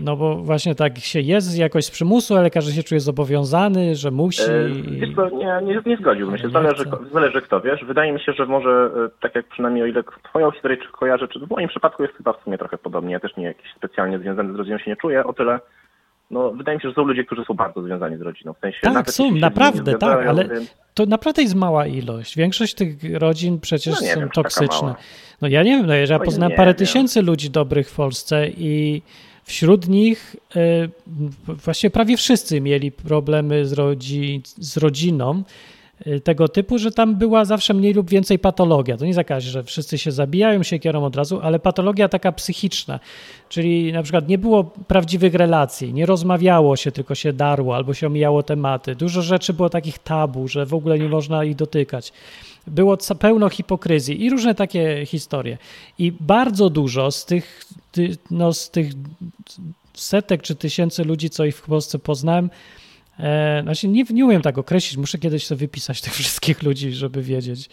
No bo właśnie tak się jest jakoś z przymusu, ale każdy się czuje zobowiązany, że musi. E, Wiesz co, nie, nie, nie zgodziłbym się. Nie Zależy, zależy kto, wiesz. Wydaje mi się, że może, e, tak jak przynajmniej o ile twoją historię kojarzę, czy w moim przypadku jest chyba w sumie trochę podobnie. Ja też nie jakiś specjalnie związany z rodziną się nie czuję, o tyle no, wydaje mi się, że są ludzie, którzy są bardzo związani z rodziną. W sensie, Tak, są, naprawdę, nie tak, ale więc- to naprawdę jest mała ilość. Większość tych rodzin przecież No nie są wiem, toksyczne. No ja nie wiem, no ja nie parę wiem. tysięcy ludzi dobrych w Polsce i wśród nich y, właściwie prawie wszyscy mieli problemy z, rodzi, z rodziną y, tego typu, że tam była zawsze mniej lub więcej patologia. To nie zakaże, że wszyscy się zabijają, się kierą od razu, ale patologia taka psychiczna, czyli na przykład nie było prawdziwych relacji, nie rozmawiało się, tylko się darło albo się omijało tematy. Dużo rzeczy było takich tabu, że w ogóle nie można ich dotykać. Było pełno hipokryzji i różne takie historie. I bardzo dużo z tych, ty, no, z tych setek czy tysięcy ludzi, co ich w Polsce poznałem, E, znaczy nie, nie umiem tak określić, muszę kiedyś sobie wypisać tych wszystkich ludzi, żeby wiedzieć,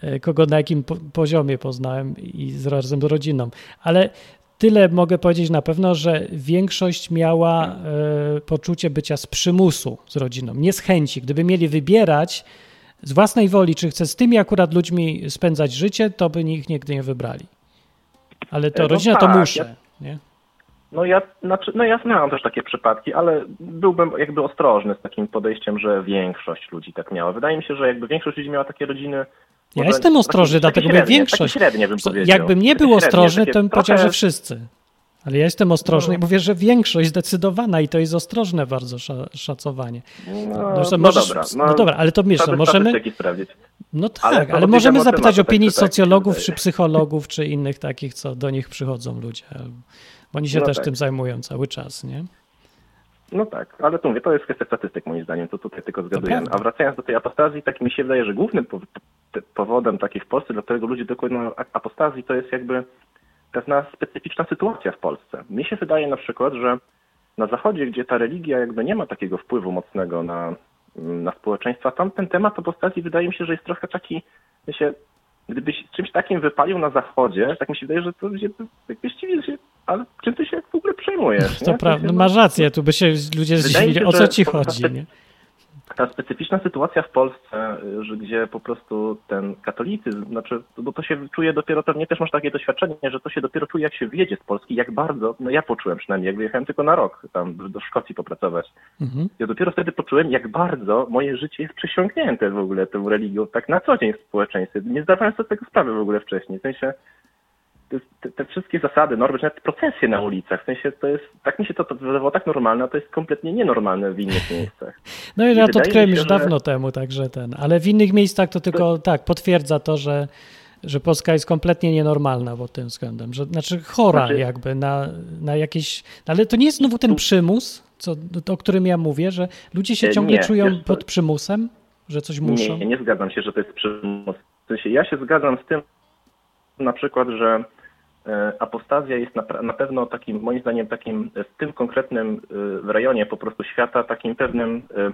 e, kogo na jakim po, poziomie poznałem i z razem z rodziną. Ale tyle mogę powiedzieć na pewno, że większość miała e, poczucie bycia z przymusu z rodziną, nie z chęci. Gdyby mieli wybierać z własnej woli, czy chce z tymi akurat ludźmi spędzać życie, to by ich nigdy nie wybrali. Ale to No rodzina tak, to muszę. ja- Nie? No ja, znaczy, no ja znałem też takie przypadki, ale byłbym jakby ostrożny z takim podejściem, że większość ludzi tak miała. Wydaje mi się, że jakby większość ludzi miała takie rodziny. Ja może jestem ostrożny, dlatego takie mówię średnie, większość. Średnie bym powiedział. Jakbym nie był średnie, ostrożny, to bym powiedział, że wszyscy. Ale ja jestem ostrożny i mówię, że większość zdecydowana i to jest ostrożne bardzo sza- szacowanie. No, no możesz- dobra. no dobra, ale to no możemy-. No Ale tak, to ale, odbiegamy możemy zapytać opinii socjologów, tak. czy psychologów, czy innych takich, co do nich przychodzą ludzie. Bo oni się No też tak. tym zajmują cały czas, nie? No tak, ale tu mówię, to jest kwestia statystyk moim zdaniem, to tutaj tylko prawda. A wracając do tej apostazji, tak mi się wydaje, że głównym powodem takiej w Polsce, dla którego ludzie dokonują apostazji, to jest jakby pewna specyficzna sytuacja w Polsce. Mi się wydaje na przykład, że na Zachodzie, gdzie ta religia jakby nie ma takiego wpływu mocnego na, na społeczeństwa, tam ten temat apostazji wydaje mi się, że jest trochę taki, sensie, gdybyś czymś takim wypalił na Zachodzie, tak mi się wydaje, że to się tak właściwie się, ale czym ty się w ogóle przejmujesz? To nie? Prawda, no masz rację, tu by się ludzie zdziwili, się, o co ci chodzi, nie? Ta specyficzna sytuacja w Polsce, y, że gdzie po prostu ten katolicyzm, znaczy, bo to się czuje dopiero, pewnie też masz takie doświadczenie, że to się dopiero czuje, jak się wyjedzie z Polski, jak bardzo, no ja poczułem przynajmniej, jak wyjechałem tylko na rok tam do- Szkocji popracować. Mhm. Ja dopiero wtedy poczułem, jak bardzo moje życie jest przesiąknięte w ogóle tą religią, tak na co dzień w społeczeństwie. Nie zdawałem sobie tego sprawy w ogóle wcześniej. W sensie te, te wszystkie zasady, normy, czy nawet procesje na ulicach, w sensie to jest, tak mi się to, to wydawało tak normalne, a to jest kompletnie nienormalne w innych miejscach. No i ja to odkryłem już że- dawno temu, także ten. Ale w innych miejscach to tylko tak, potwierdza to, że, że Polska jest kompletnie nienormalna pod tym względem. Że, znaczy chora Znaczy- jakby na, na jakieś. Ale to nie jest znowu ten przymus, co, o którym ja mówię, że ludzie się E, ciągle nie, czują wiesz pod przymusem, że coś muszą. Nie, nie zgadzam się, że to jest przymus. W sensie ja się zgadzam z tym na przykład, że apostazja jest na, na pewno takim, moim zdaniem, takim e, w tym konkretnym e, rejonie po prostu świata, takim pewnym, e,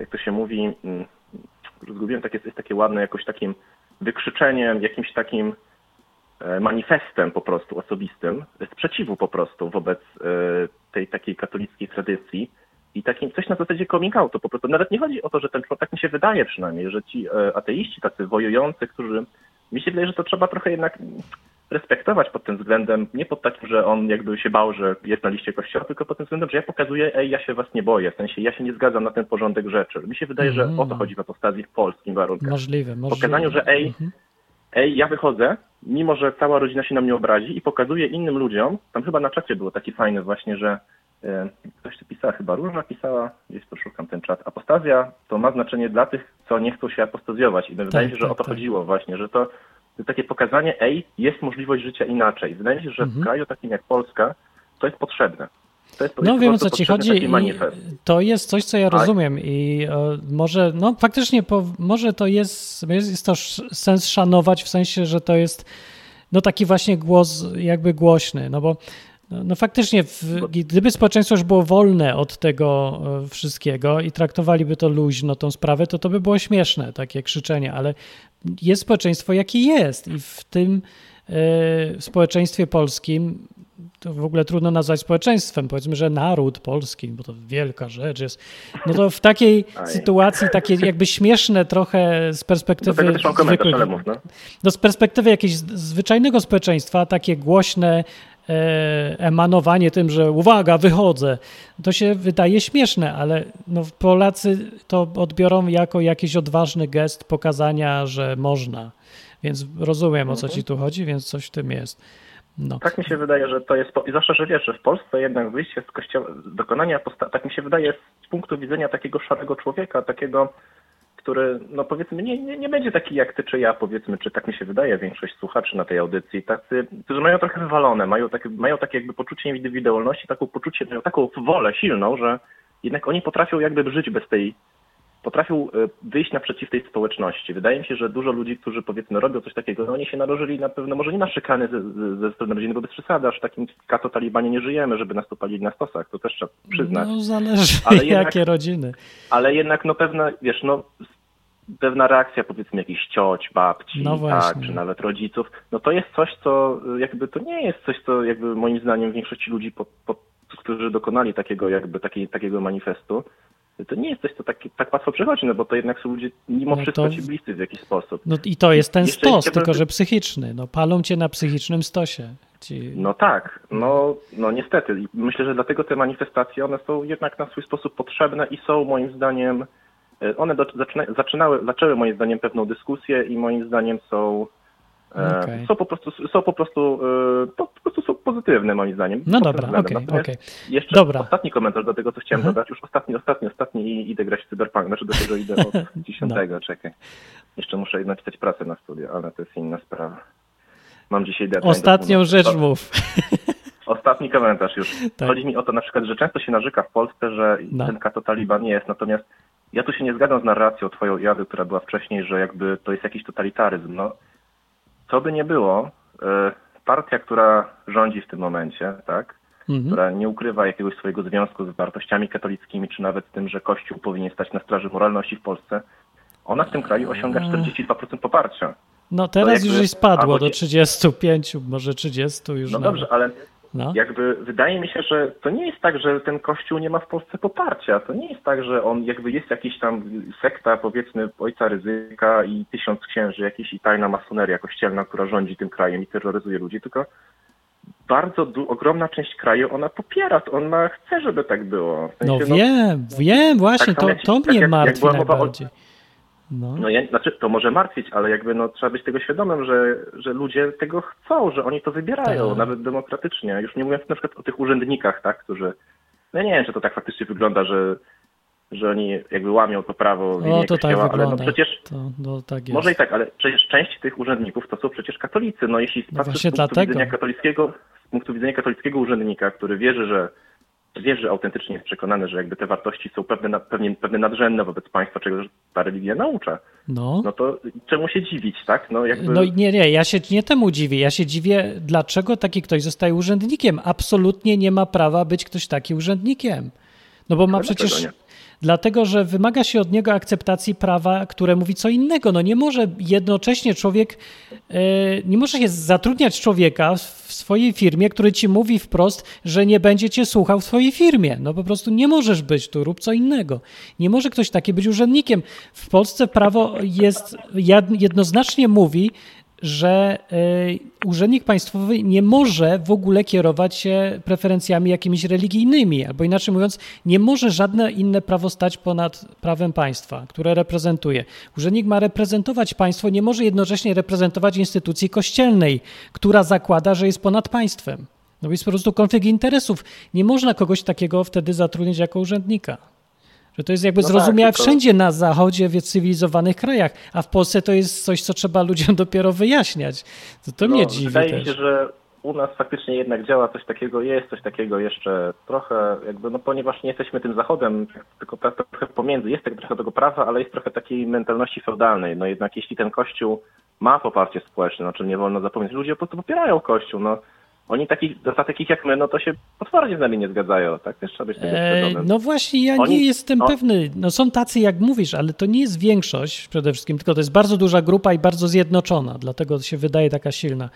jak to się mówi, mm, zgubiłem, takie, jest takie ładne, jakoś takim wykrzyczeniem, jakimś takim e, manifestem po prostu osobistym, sprzeciwu po prostu wobec e, tej takiej katolickiej tradycji. i takim coś na zasadzie coming outu. Po prostu nawet nie chodzi o to, że ten człowiek, tak mi się wydaje przynajmniej, że ci e, ateiści, tacy wojujący, którzy, mi się wydaje, że to trzeba trochę jednak respektować pod tym względem, nie pod takim, że on jakby się bał, że jest na liście kościoła, tylko pod tym względem, że ja pokazuję, ej, ja się was nie boję, w sensie ja się nie zgadzam na ten porządek rzeczy. Mi się wydaje, że o to chodzi w apostazji w polskim warunkach. Możliwe, możliwe. Pokazaniu, że ej, Mhm. ej, ja wychodzę, mimo że cała rodzina się na mnie obrazi i pokazuję innym ludziom, tam chyba na czacie było taki fajny właśnie, że e, ktoś tu pisała, chyba Różna pisała, gdzieś poszukam ten czat, apostazja to ma znaczenie dla tych, co nie chcą się apostazjować i wydaje mi się, że tak, o to tak. chodziło właśnie, że to takie pokazanie, ej, jest możliwość życia inaczej. Wydaje mi się, że Mhm. w kraju takim jak Polska to jest potrzebne. To jest, to No wiem o co ci chodzi taki i manifest. to jest coś, co ja Tak. rozumiem i e, może, no faktycznie, po, może to jest, jest, jest to sens szanować w sensie, że to jest no taki właśnie głos jakby głośny, no bo no, no faktycznie, w, gdyby społeczeństwo już było wolne od tego e, wszystkiego i traktowaliby to luźno, tą sprawę, to to by było śmieszne, takie krzyczenie, ale jest społeczeństwo, jakie jest i w tym e, społeczeństwie polskim to w ogóle trudno nazwać społeczeństwem, powiedzmy, że naród polski, bo to wielka rzecz jest. No to w takiej Aj. sytuacji, takie jakby śmieszne trochę z perspektywy zwykłych- no. no z perspektywy jakiegoś zwyczajnego społeczeństwa, takie głośne emanowanie tym, że uwaga, wychodzę, to się wydaje śmieszne, ale no, Polacy to odbiorą jako jakiś odważny gest pokazania, że można. Więc rozumiem, o co ci tu chodzi, więc coś w tym jest. No. Tak mi się wydaje, że to jest, zwłaszcza, że wiesz, że w Polsce jednak wyjście z kościoła, dokonania tak mi się wydaje z punktu widzenia takiego szarego człowieka, takiego, który, no powiedzmy, nie, nie, nie będzie taki jak ty czy ja, powiedzmy, czy tak mi się wydaje, większość słuchaczy na tej audycji, tacy, którzy mają trochę wywalone, mają takie, mają takie jakby poczucie indywidualności, taką poczucie, mają taką wolę silną, że jednak oni potrafią jakby żyć bez tej potrafią e, wyjść naprzeciw tej społeczności. Wydaje mi się, że dużo ludzi, którzy powiedzmy robią coś takiego, no oni się narożyli na pewno, może nie na szykany ze, ze, strony rodziny, bo bez przesady, aż w takim kato-talibanie nie żyjemy, żeby nas tu palili na stosach, to też trzeba przyznać. No zależy Ale jednak- jakie rodziny. Ale jednak no pewna, wiesz, no pewna reakcja powiedzmy jakichś cioć, babci, No tak, czy nawet rodziców, no to jest coś, co jakby to nie jest coś, co jakby moim zdaniem większości ludzi, po, po, którzy dokonali takiego jakby takiej, takiego manifestu, to nie jest coś, co tak, tak łatwo przechodzi, no bo to jednak są ludzie mimo No wszystko to- ci bliscy w jakiś sposób. No i to jest ten Jeszcze stos, tylko że psychiczny. No, palą cię na psychicznym stosie. Ci... No tak, no, no niestety. I myślę, że dlatego te manifestacje, one są jednak na swój sposób potrzebne i są moim zdaniem, e, one do, zaczyna, zaczynały, zaczęły moim zdaniem pewną dyskusję i moim zdaniem są, e, Okej. są po prostu, są po prostu, e, po, prostu są pozytywne moim zdaniem. No dobra, okej, Natomiast okej. Jeszcze Dobra. ostatni komentarz do tego, co chciałem Mhm. dodać, już ostatni, ostatni, ostatni i idę grać w Cyberpunk, znaczy do tego idę od dziesiątego, czekaj. Jeszcze muszę napisać pracę na studia, ale to jest inna sprawa. Mam dzisiaj deadline. Ostatnią rzecz mów. Ostatni komentarz już. Tak. Chodzi mi o to na przykład, że często się narzeka w Polsce, że No. ten kato taliban nie jest, natomiast ja tu się nie zgadzam z narracją twoją Jady, która była wcześniej, że jakby to jest jakiś totalitaryzm. No, co by nie było, e, partia, która rządzi w tym momencie, tak, Mhm. która nie ukrywa jakiegoś swojego związku z wartościami katolickimi, czy nawet tym, że Kościół powinien stać na straży moralności w Polsce, ona w tym kraju osiąga 42% poparcia. No teraz jakby- już spadło albo do nie- 35, może 30 już No nawet. dobrze, ale No. jakby wydaje mi się, że to nie jest tak, że ten kościół nie ma w Polsce poparcia. To nie jest tak, że on jakby jest jakiś tam sekta, powiedzmy, ojca ryzyka i tysiąc księży, jakiś i tajna masoneria kościelna, która rządzi tym krajem i terroryzuje ludzi, tylko bardzo ogromna część kraju ona popiera, to on ma, chce, żeby tak było. W No sensie, wiem, wiem, właśnie, tak to, jak- to tak mnie jak- jak martwi była mowa o- najbardziej. No. No ja, znaczy, to może martwić, ale jakby no, trzeba być tego świadomym, że, że ludzie tego chcą, że oni to wybierają, Tak. nawet demokratycznie. Już nie mówiąc na przykład o tych urzędnikach, tak, którzy, no ja nie wiem, czy to tak faktycznie wygląda, że, że oni jakby łamią to prawo w imię O, to tak kościoła, ale no przecież, To, no, tak jest. może i tak, ale przecież część tych urzędników to są przecież katolicy. No jeśli No z punktu dlatego. widzenia katolickiego, z punktu widzenia katolickiego urzędnika, który wierzy, że wierzy autentycznie, jest przekonany, że jakby te wartości są pewne, pewnie, pewne nadrzędne wobec państwa, czego ta religia naucza No. no to czemu się dziwić, tak? No jakby... No nie, nie, ja się nie temu dziwię. Ja się dziwię, dlaczego taki ktoś zostaje urzędnikiem. Absolutnie nie ma prawa być ktoś taki urzędnikiem. No bo ma Ale przecież. Dlatego że wymaga się od niego akceptacji prawa, które mówi co innego. No nie może jednocześnie człowiek, e, nie może się zatrudniać człowieka w swojej firmie, który ci mówi wprost, że nie będzie cię słuchał w swojej firmie. No po prostu nie możesz być tu, rób co innego. Nie może ktoś taki być urzędnikiem. W Polsce prawo jest jednoznacznie mówi, że y, urzędnik państwowy nie może w ogóle kierować się preferencjami jakimiś religijnymi, albo inaczej mówiąc, nie może żadne inne prawo stać ponad prawem państwa, które reprezentuje. Urzędnik ma reprezentować państwo, nie może jednocześnie reprezentować instytucji kościelnej, która zakłada, że jest ponad państwem. No jest po prostu konflikt interesów. Nie można kogoś takiego wtedy zatrudnić jako urzędnika. Że to jest jakby No tak, zrozumiałe tylko- wszędzie na zachodzie, w cywilizowanych krajach, a w Polsce to jest coś, co trzeba ludziom dopiero wyjaśniać. To, to mnie dziwi No, Wydaje mi się, że u nas faktycznie jednak działa coś takiego, jest coś takiego jeszcze trochę, jakby, no ponieważ nie jesteśmy tym zachodem, tylko tak trochę pomiędzy, jest tak trochę tego prawa, ale jest trochę takiej mentalności feudalnej. No jednak jeśli ten kościół ma poparcie społeczne, o czym nie wolno zapomnieć, ludzie po prostu popierają kościół, no. Oni takich, dla takich jak my, no to się otwarcie z nami nie zgadzają, tak? Też trzeba być tego E, świadomym. no właśnie, ja Oni- nie jestem no- pewny. No są tacy, jak mówisz, ale to nie jest większość przede wszystkim, tylko to jest bardzo duża grupa i bardzo zjednoczona, dlatego się wydaje taka silna.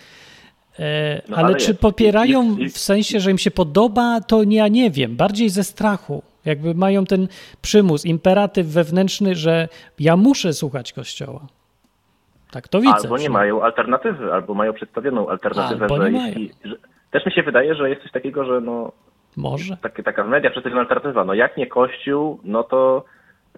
E, No, ale, ale czy jest. popierają Jest- jest- w sensie, że im się podoba, to ja nie wiem. Bardziej ze strachu. Jakby mają ten przymus, imperatyw wewnętrzny, że ja muszę słuchać Kościoła. Tak to widzę. Albo nie mają alternatywy, albo mają przedstawioną alternatywę, Albo że jeśli... Że, też mi się wydaje, że jest coś takiego, że no, Może. takie, taka w mediach przedstawiona alternatywa. No jak nie Kościół, no to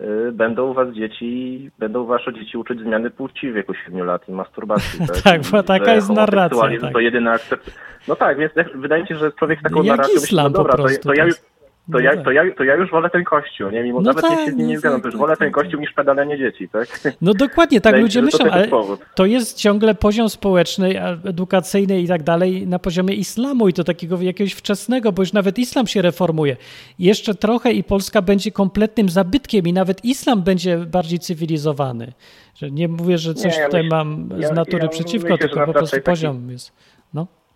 y, będą u was dzieci, będą wasze dzieci uczyć zmiany płci w wieku 7 lat i masturbacji. Tak, I bo taka jest narracja, tak. To jedyny akcept. No tak, więc wydaje mi się, że człowiek taką Jak narracją myśli, no dobra, po to, prostu to, ja, już-. To, No ja, tak. to, ja, to ja już wolę ten Kościół, nie? Mimo No nawet tak, jeśli się z nim no nie zgadzam, tak, to już tak, wolę tak, ten tak. Kościół niż pedalenie dzieci, tak? No dokładnie, tak ludzie to myślą, jest ale powód. to jest ciągle poziom społeczny, edukacyjny i tak dalej na poziomie islamu i to takiego jakiegoś wczesnego, bo już nawet islam się reformuje. Jeszcze trochę i Polska będzie kompletnym zabytkiem i nawet islam będzie bardziej cywilizowany. Nie mówię, że coś Nie, ja tutaj myślę- mam z natury ja przeciwko, myślę, tylko po prostu poziom jest.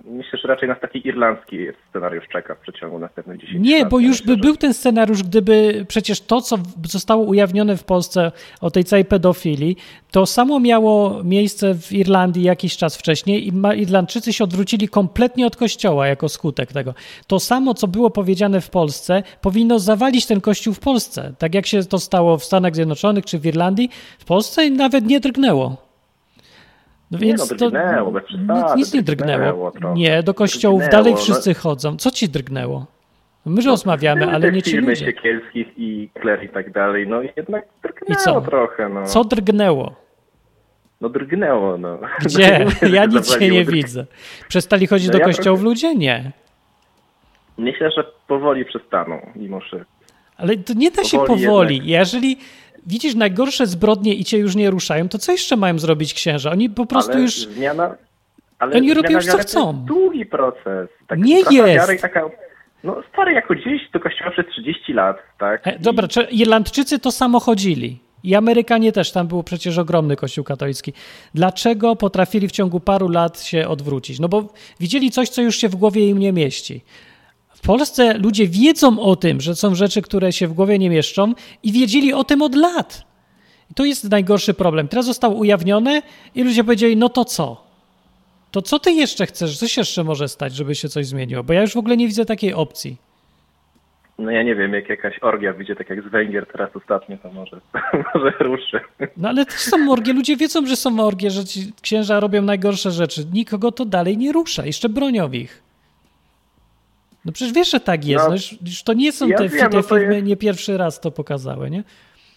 Myślę, że raczej nas taki irlandzki scenariusz czeka w przeciągu następnych 10 lat. Nie, bo już by był ten scenariusz, gdyby przecież to, co zostało ujawnione w Polsce o tej całej pedofilii, to samo miało miejsce w Irlandii jakiś czas wcześniej i Irlandczycy się odwrócili kompletnie od kościoła jako skutek tego. To samo, co było powiedziane w Polsce, powinno zawalić ten kościół w Polsce. Tak jak się to stało w Stanach Zjednoczonych czy w Irlandii, w Polsce nawet nie drgnęło. No Nie, więc no, to drgnęło, bez przesady, nic, nic nie drgnęło drgnęło. Nie, do kościołów Drgnęło, dalej no. wszyscy chodzą. Co ci drgnęło? My rozmawiamy, Były ale nie ci filmy ludzie. Siekielskich i Kler i tak dalej, no i jednak drgnęło I co? trochę, no. Co drgnęło? No drgnęło, no. Gdzie? No, nie Ja nic się nie widzę. Przestali chodzić No do ja kościołów trochę- ludzie? Nie. Myślę, że powoli przestaną, mimo że... Ale to nie da się Powoli powoli. jednak. Jeżeli widzisz najgorsze zbrodnie i cię już nie ruszają, to co jeszcze mają zrobić księża? Oni po prostu ale już... Zmiana... Ale Oni robią już, co to chcą. jest długi proces. Tak, Nie jest. I taka... No stary, jak chodziłeś do kościoła przez 30 lat, tak? E, Dobra, czy Irlandczycy to samo chodzili. I Amerykanie też, tam był przecież ogromny kościół katolicki. Dlaczego potrafili w ciągu paru lat się odwrócić? No bo widzieli coś, co już się w głowie im nie mieści. W Polsce ludzie wiedzą o tym, że są rzeczy, które się w głowie nie mieszczą i wiedzieli o tym od lat. I to jest najgorszy problem. Teraz zostało ujawnione i ludzie powiedzieli, no to co? To co ty jeszcze chcesz? Co się jeszcze może stać, żeby się coś zmieniło? Bo ja już w ogóle nie widzę takiej opcji. No ja nie wiem, jak jakaś orgia wyjdzie, tak jak z Węgier teraz ostatnio, to może, może ruszy. No ale też są orgie, ludzie wiedzą, że są orgie, że ci księża robią najgorsze rzeczy. Nikogo to dalej nie rusza, jeszcze bronią ich. No przecież wiesz, że tak jest. No, No, już, już to nie są ja te, wiem, te no filmy, jest- nie pierwszy raz to pokazały, nie?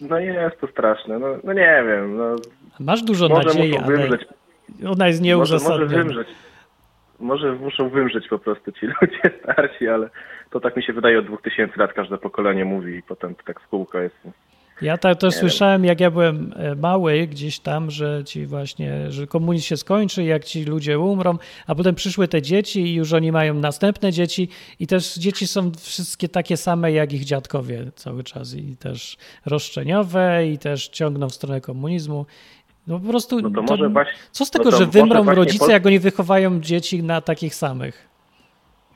No jest to straszne, no, no nie wiem, no Masz dużo może nadziei, ale wymrzeć, ona jest może, może nieuzasadniona. wymrzeć, może muszą wymrzeć po prostu ci ludzie starsi, ale to tak mi się wydaje od 2000 lat każde pokolenie mówi i potem tak w kółko jest. Ja tak też Nie słyszałem, jak ja byłem e, mały gdzieś tam, że ci właśnie, że komunizm się skończy, jak ci ludzie umrą, a potem przyszły te dzieci i już oni mają następne dzieci i też dzieci są wszystkie takie same jak ich dziadkowie cały czas i też roszczeniowe i też ciągną w stronę komunizmu. No po prostu, No to to może właśnie- co z no tego, to że wymrą rodzice, Pol- jak oni wychowają dzieci na takich samych?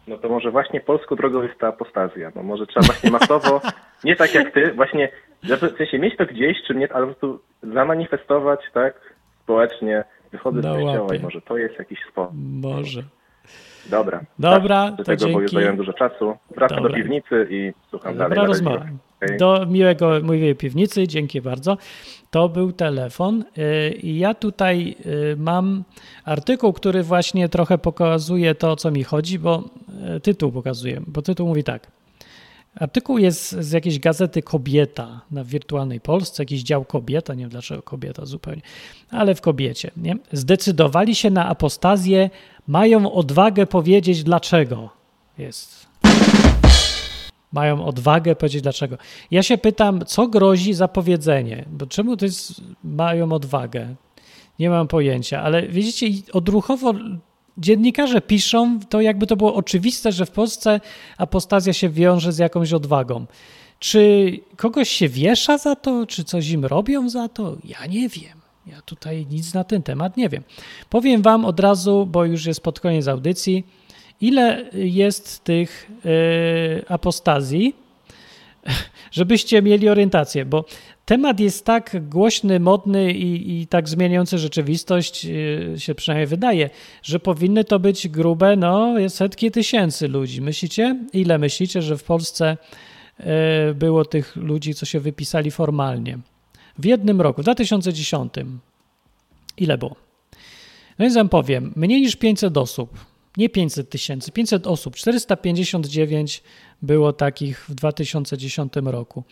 No to może właśnie polską drogą jest ta apostazja. No może trzeba właśnie masowo, nie tak jak ty, właśnie Żeby w sensie mieć to gdzieś, czy nie, ale po prostu zamanifestować, tak, społecznie, wychodzę No z kościoła łapie. i może to jest jakiś sposób. Może. Dobra. Dobra, tak, do tego, bo już dzięki. dużo czasu. Wracam Dobra. do piwnicy i słucham dalej. Dobra na rozmowa. Okej. Do miłego, miłej piwnicy, dzięki bardzo. To był telefon y, i ja tutaj y, mam artykuł, który właśnie trochę pokazuje to, o co mi chodzi, bo y, tytuł pokazuje, bo tytuł mówi tak. Artykuł jest z jakiejś gazety Kobieta na wirtualnej Polsce, jakiś dział Kobieta, nie wiem dlaczego Kobieta zupełnie, ale w Kobiecie. Nie? Zdecydowali się na apostazję, mają odwagę powiedzieć dlaczego. Jest mają odwagę powiedzieć dlaczego. Ja się pytam, co grozi za powiedzenie? Bo czemu to jest mają odwagę? Nie mam pojęcia, ale widzicie, odruchowo dziennikarze piszą to, jakby to było oczywiste, że w Polsce apostazja się wiąże z jakąś odwagą. Czy kogoś się wiesza za to, czy coś im robią za to? Ja nie wiem. Ja tutaj nic na ten temat nie wiem. Powiem Wam od razu, bo już jest pod koniec audycji, ile jest tych y, apostazji, żebyście mieli orientację, bo temat jest tak głośny, modny i, i tak zmieniający rzeczywistość, y, się przynajmniej wydaje, że powinny to być grube, no, setki tysięcy ludzi. Myślicie? Ile myślicie, że w Polsce y, było tych ludzi, co się wypisali formalnie? W jednym roku, w 2010. Ile było? No więc wam powiem, mniej niż 500 osób, nie 500 tysięcy, 500 osób, 459 było takich w 2010 roku.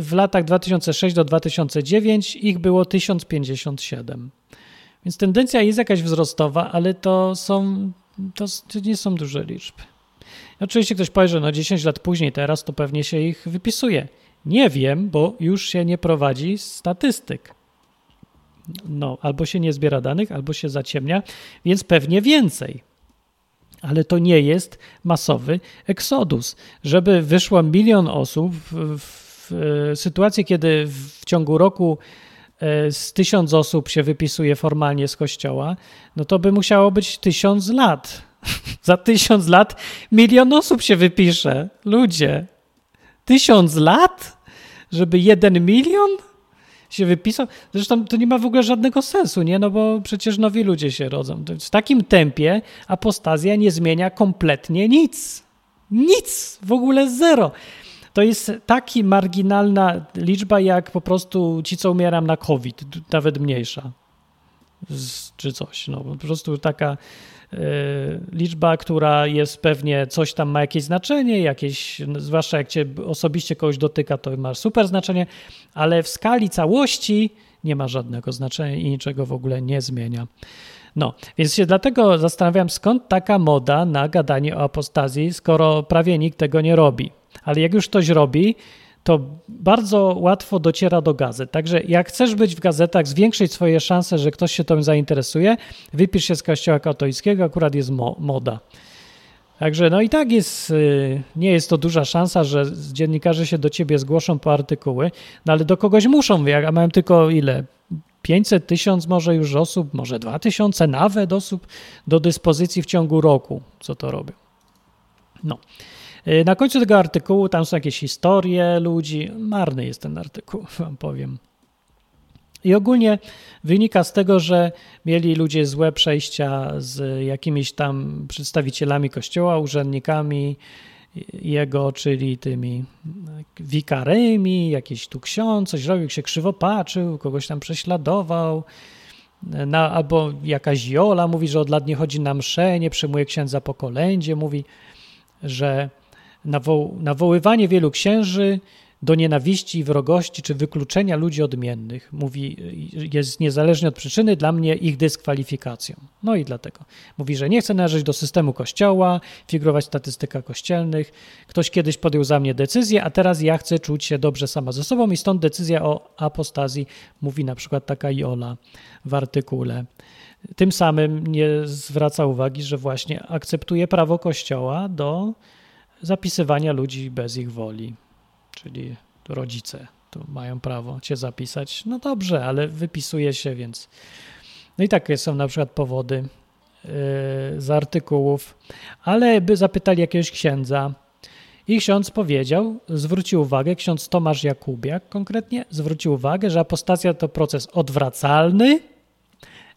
W latach 2006 do 2009 ich było 1057. Więc tendencja jest jakaś wzrostowa, ale to są, to nie są duże liczby. Oczywiście ktoś powie, że no 10 lat później teraz to pewnie się ich wypisuje. Nie wiem, bo już się nie prowadzi statystyk. No, albo się nie zbiera danych, albo się zaciemnia, więc pewnie więcej. Ale to nie jest masowy eksodus. Żeby wyszło milion osób w, w, w sytuacji, kiedy w ciągu roku e, z tysiąc osób się wypisuje formalnie z kościoła, no to by musiało być tysiąc lat. Za tysiąc lat milion osób się wypisze. Ludzie. Tysiąc lat? Żeby jeden milion? Się wypisał. Zresztą to nie ma w ogóle żadnego sensu, nie? No bo przecież nowi ludzie się rodzą. W takim tempie apostazja nie zmienia kompletnie nic. Nic, w ogóle zero. To jest taki marginalna liczba, jak po prostu ci, co umieram na COVID, nawet mniejsza. Z, czy coś. No, po prostu taka liczba, która jest pewnie coś tam ma jakieś znaczenie, jakieś, zwłaszcza jak cię osobiście kogoś dotyka, to ma super znaczenie, ale w skali całości nie ma żadnego znaczenia i niczego w ogóle nie zmienia. No, więc się dlatego zastanawiam, skąd taka moda na gadanie o apostazji, skoro prawie nikt tego nie robi. Ale jak już ktoś robi, to bardzo łatwo dociera do gazet. Także jak chcesz być w gazetach, zwiększyć swoje szanse, że ktoś się tym zainteresuje, wypisz się z kościoła katolickiego, akurat jest mo moda. Także no i tak jest, nie jest to duża szansa, że dziennikarze się do ciebie zgłoszą po artykuły, no ale do kogoś muszą, jak mam tylko ile? 500, 1000 może już osób, może 2000 nawet osób do dyspozycji w ciągu roku, co to robią. No. Na końcu tego artykułu tam są jakieś historie ludzi. Marny jest ten artykuł, wam powiem. I ogólnie wynika z tego, że mieli ludzie złe przejścia z jakimiś tam przedstawicielami kościoła, urzędnikami jego, czyli tymi wikarymi, jakiś tu ksiądz, coś robił, się krzywo patrzył, kogoś tam prześladował. Na, albo jakaś Jola mówi, że od lat nie chodzi na mszę, nie przyjmuje księdza po kolędzie, mówi, że nawo nawoływanie wielu księży do nienawiści i wrogości czy wykluczenia ludzi odmiennych, mówi, jest niezależnie od przyczyny dla mnie ich dyskwalifikacją. No i dlatego. Mówi, że nie chce należeć do systemu kościoła, figurować w statystykach kościelnych. Ktoś kiedyś podjął za mnie decyzję, a teraz ja chcę czuć się dobrze sama ze sobą i stąd decyzja o apostazji, mówi na przykład taka Jola w artykule. Tym samym nie zwraca uwagi, że właśnie akceptuje prawo kościoła do zapisywania ludzi bez ich woli, czyli rodzice tu mają prawo cię zapisać. No dobrze, ale wypisuje się, więc. No i takie są na przykład powody yy, z artykułów, ale by zapytali jakiegoś księdza I ksiądz powiedział, zwrócił uwagę, ksiądz Tomasz Jakubiak konkretnie zwrócił uwagę, że apostazja to proces odwracalny,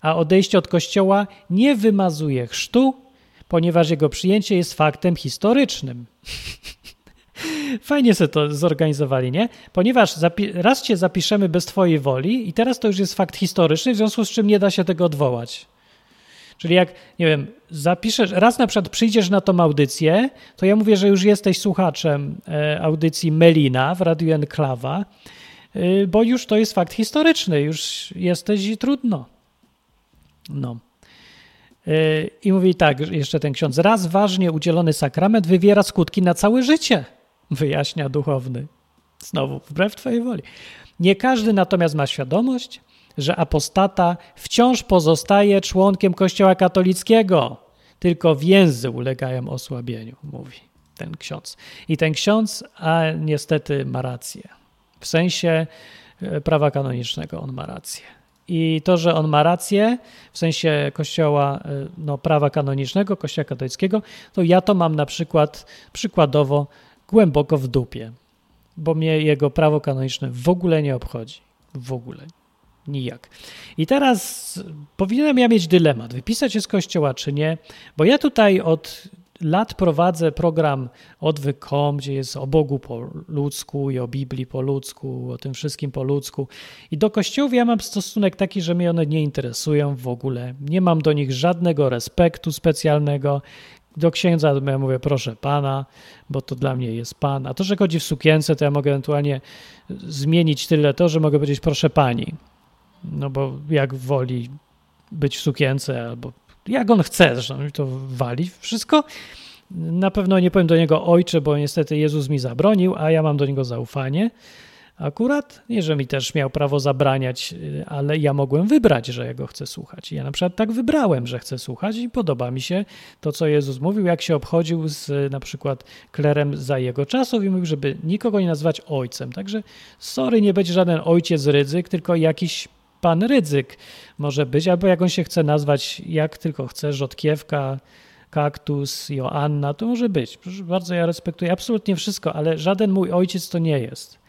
a odejście od kościoła nie wymazuje chrztu, ponieważ jego przyjęcie jest faktem historycznym. Fajnie sobie to zorganizowali, nie? Ponieważ raz cię zapiszemy bez twojej woli i teraz to już jest fakt historyczny, w związku z czym nie da się tego odwołać. Czyli jak, nie wiem, zapiszesz, raz na przykład przyjdziesz na tą audycję, to ja mówię, że już jesteś słuchaczem e, audycji Melina w Radiu Enklawa, e, bo już to jest fakt historyczny, już jesteś i trudno. No. I mówi tak, jeszcze ten ksiądz, raz ważnie udzielony sakrament wywiera skutki na całe życie, wyjaśnia duchowny. Znowu, wbrew twojej woli. Nie każdy natomiast ma świadomość, że apostata wciąż pozostaje członkiem Kościoła katolickiego, tylko więzy ulegają osłabieniu, mówi ten ksiądz. I ten ksiądz, a niestety ma rację. W sensie e, prawa kanonicznego on ma rację. I to, że on ma rację w sensie kościoła, e, no, prawa kanonicznego, kościoła katolickiego, to ja to mam na przykład przykładowo głęboko w dupie, bo mnie jego prawo kanoniczne w ogóle nie obchodzi. W ogóle. Nijak. I teraz powinienem ja mieć dylemat, wypisać się z kościoła czy nie, bo ja tutaj od lat prowadzę program odwyk.com, gdzie jest o Bogu po ludzku i o Biblii po ludzku, o tym wszystkim po ludzku. I do kościołów ja mam stosunek taki, że mnie one nie interesują w ogóle. Nie mam do nich żadnego respektu specjalnego. Do księdza ja mówię, proszę pana, bo to dla mnie jest pan. A to, że chodzi w sukience, to ja mogę ewentualnie zmienić tyle to, że mogę powiedzieć, proszę pani. No bo jak woli być w sukience, albo jak on chce, zresztą to wali wszystko. Na pewno nie powiem do niego ojcze, bo niestety Jezus mi zabronił, a ja mam do niego zaufanie. Akurat, nie, że mi też miał prawo zabraniać, ale ja mogłem wybrać, że ja go chcę słuchać. Ja na przykład tak wybrałem, że chcę słuchać i podoba mi się to, co Jezus mówił, jak się obchodził z na przykład klerem za jego czasów i mówił, żeby nikogo nie nazywać ojcem. Także sorry, nie będzie żaden ojciec ryzyk, tylko jakiś pan Rydzyk może być, albo jak on się chce nazwać, jak tylko chce, Rzodkiewka, Kaktus, Joanna, to może być. Proszę bardzo, ja respektuję absolutnie wszystko, ale żaden mój ojciec to nie jest.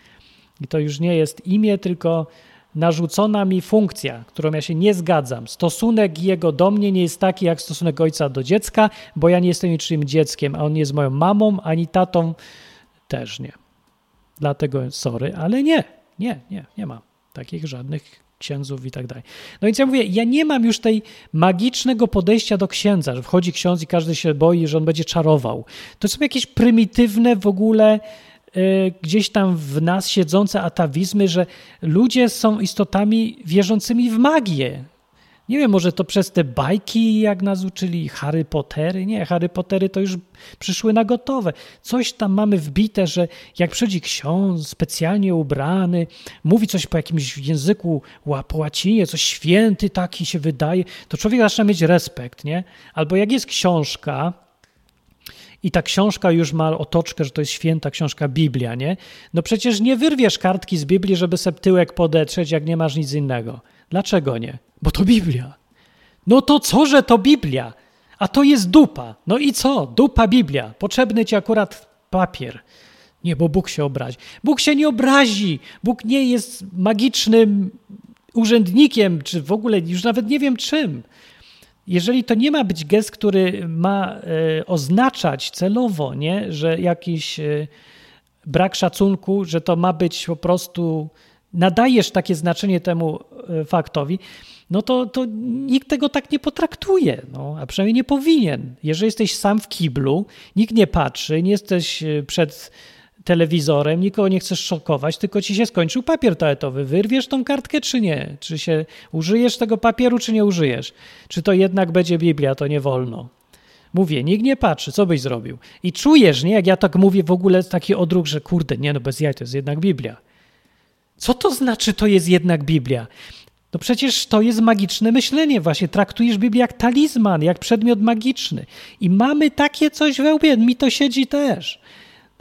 I to już nie jest imię, tylko narzucona mi funkcja, którą ja się nie zgadzam. Stosunek jego do mnie nie jest taki jak stosunek ojca do dziecka, bo ja nie jestem niczym dzieckiem, a on nie jest moją mamą, ani tatą też nie. Dlatego sorry, ale nie, nie, nie, nie ma takich żadnych księdzów i tak dalej. No więc ja mówię, ja nie mam już tej magicznego podejścia do księdza, że wchodzi ksiądz i każdy się boi, że on będzie czarował. To są jakieś prymitywne w ogóle y, gdzieś tam w nas siedzące atawizmy, że ludzie są istotami wierzącymi w magię. Nie wiem, może to przez te bajki, jak nas uczyli, Harry Pottery. Nie, Harry Pottery to już przyszły na gotowe. Coś tam mamy wbite, że jak przychodzi ksiądz specjalnie ubrany, mówi coś po jakimś języku, po łacinie, coś święty taki się wydaje, to człowiek zaczyna mieć respekt, nie? Albo jak jest książka, i ta książka już ma otoczkę, że to jest święta książka Biblia, nie? No przecież nie wyrwiesz kartki z Biblii, żeby sobie tyłek podetrzeć, jak nie masz nic innego. Dlaczego nie? Bo to Biblia. No to co, że to Biblia? A to jest dupa. No i co? Dupa Biblia. Potrzebny ci akurat papier. Nie, bo Bóg się obrazi. Bóg się nie obrazi. Bóg nie jest magicznym urzędnikiem, czy w ogóle już nawet nie wiem czym. Jeżeli to nie ma być gest, który ma e, oznaczać celowo, nie, że jakiś e, brak szacunku, że to ma być po prostu nadajesz takie znaczenie temu e, faktowi, no to, to nikt tego tak nie potraktuje, no, a przynajmniej nie powinien. Jeżeli jesteś sam w kiblu, nikt nie patrzy, nie jesteś e, przed telewizorem, nikogo nie chcesz szokować, tylko ci się skończył papier toaletowy. Wyrwiesz tą kartkę, czy nie? Czy się użyjesz tego papieru, czy nie użyjesz? Czy to jednak będzie Biblia, to nie wolno? Mówię, nikt nie patrzy, co byś zrobił? I czujesz, nie? Jak ja tak mówię w ogóle taki odruch, że kurde, nie no, bez jaj, to jest jednak Biblia. Co to znaczy, to jest jednak Biblia? No przecież to jest magiczne myślenie, właśnie traktujesz Biblię jak talizman, jak przedmiot magiczny. I mamy takie coś we łbie, mi to siedzi też.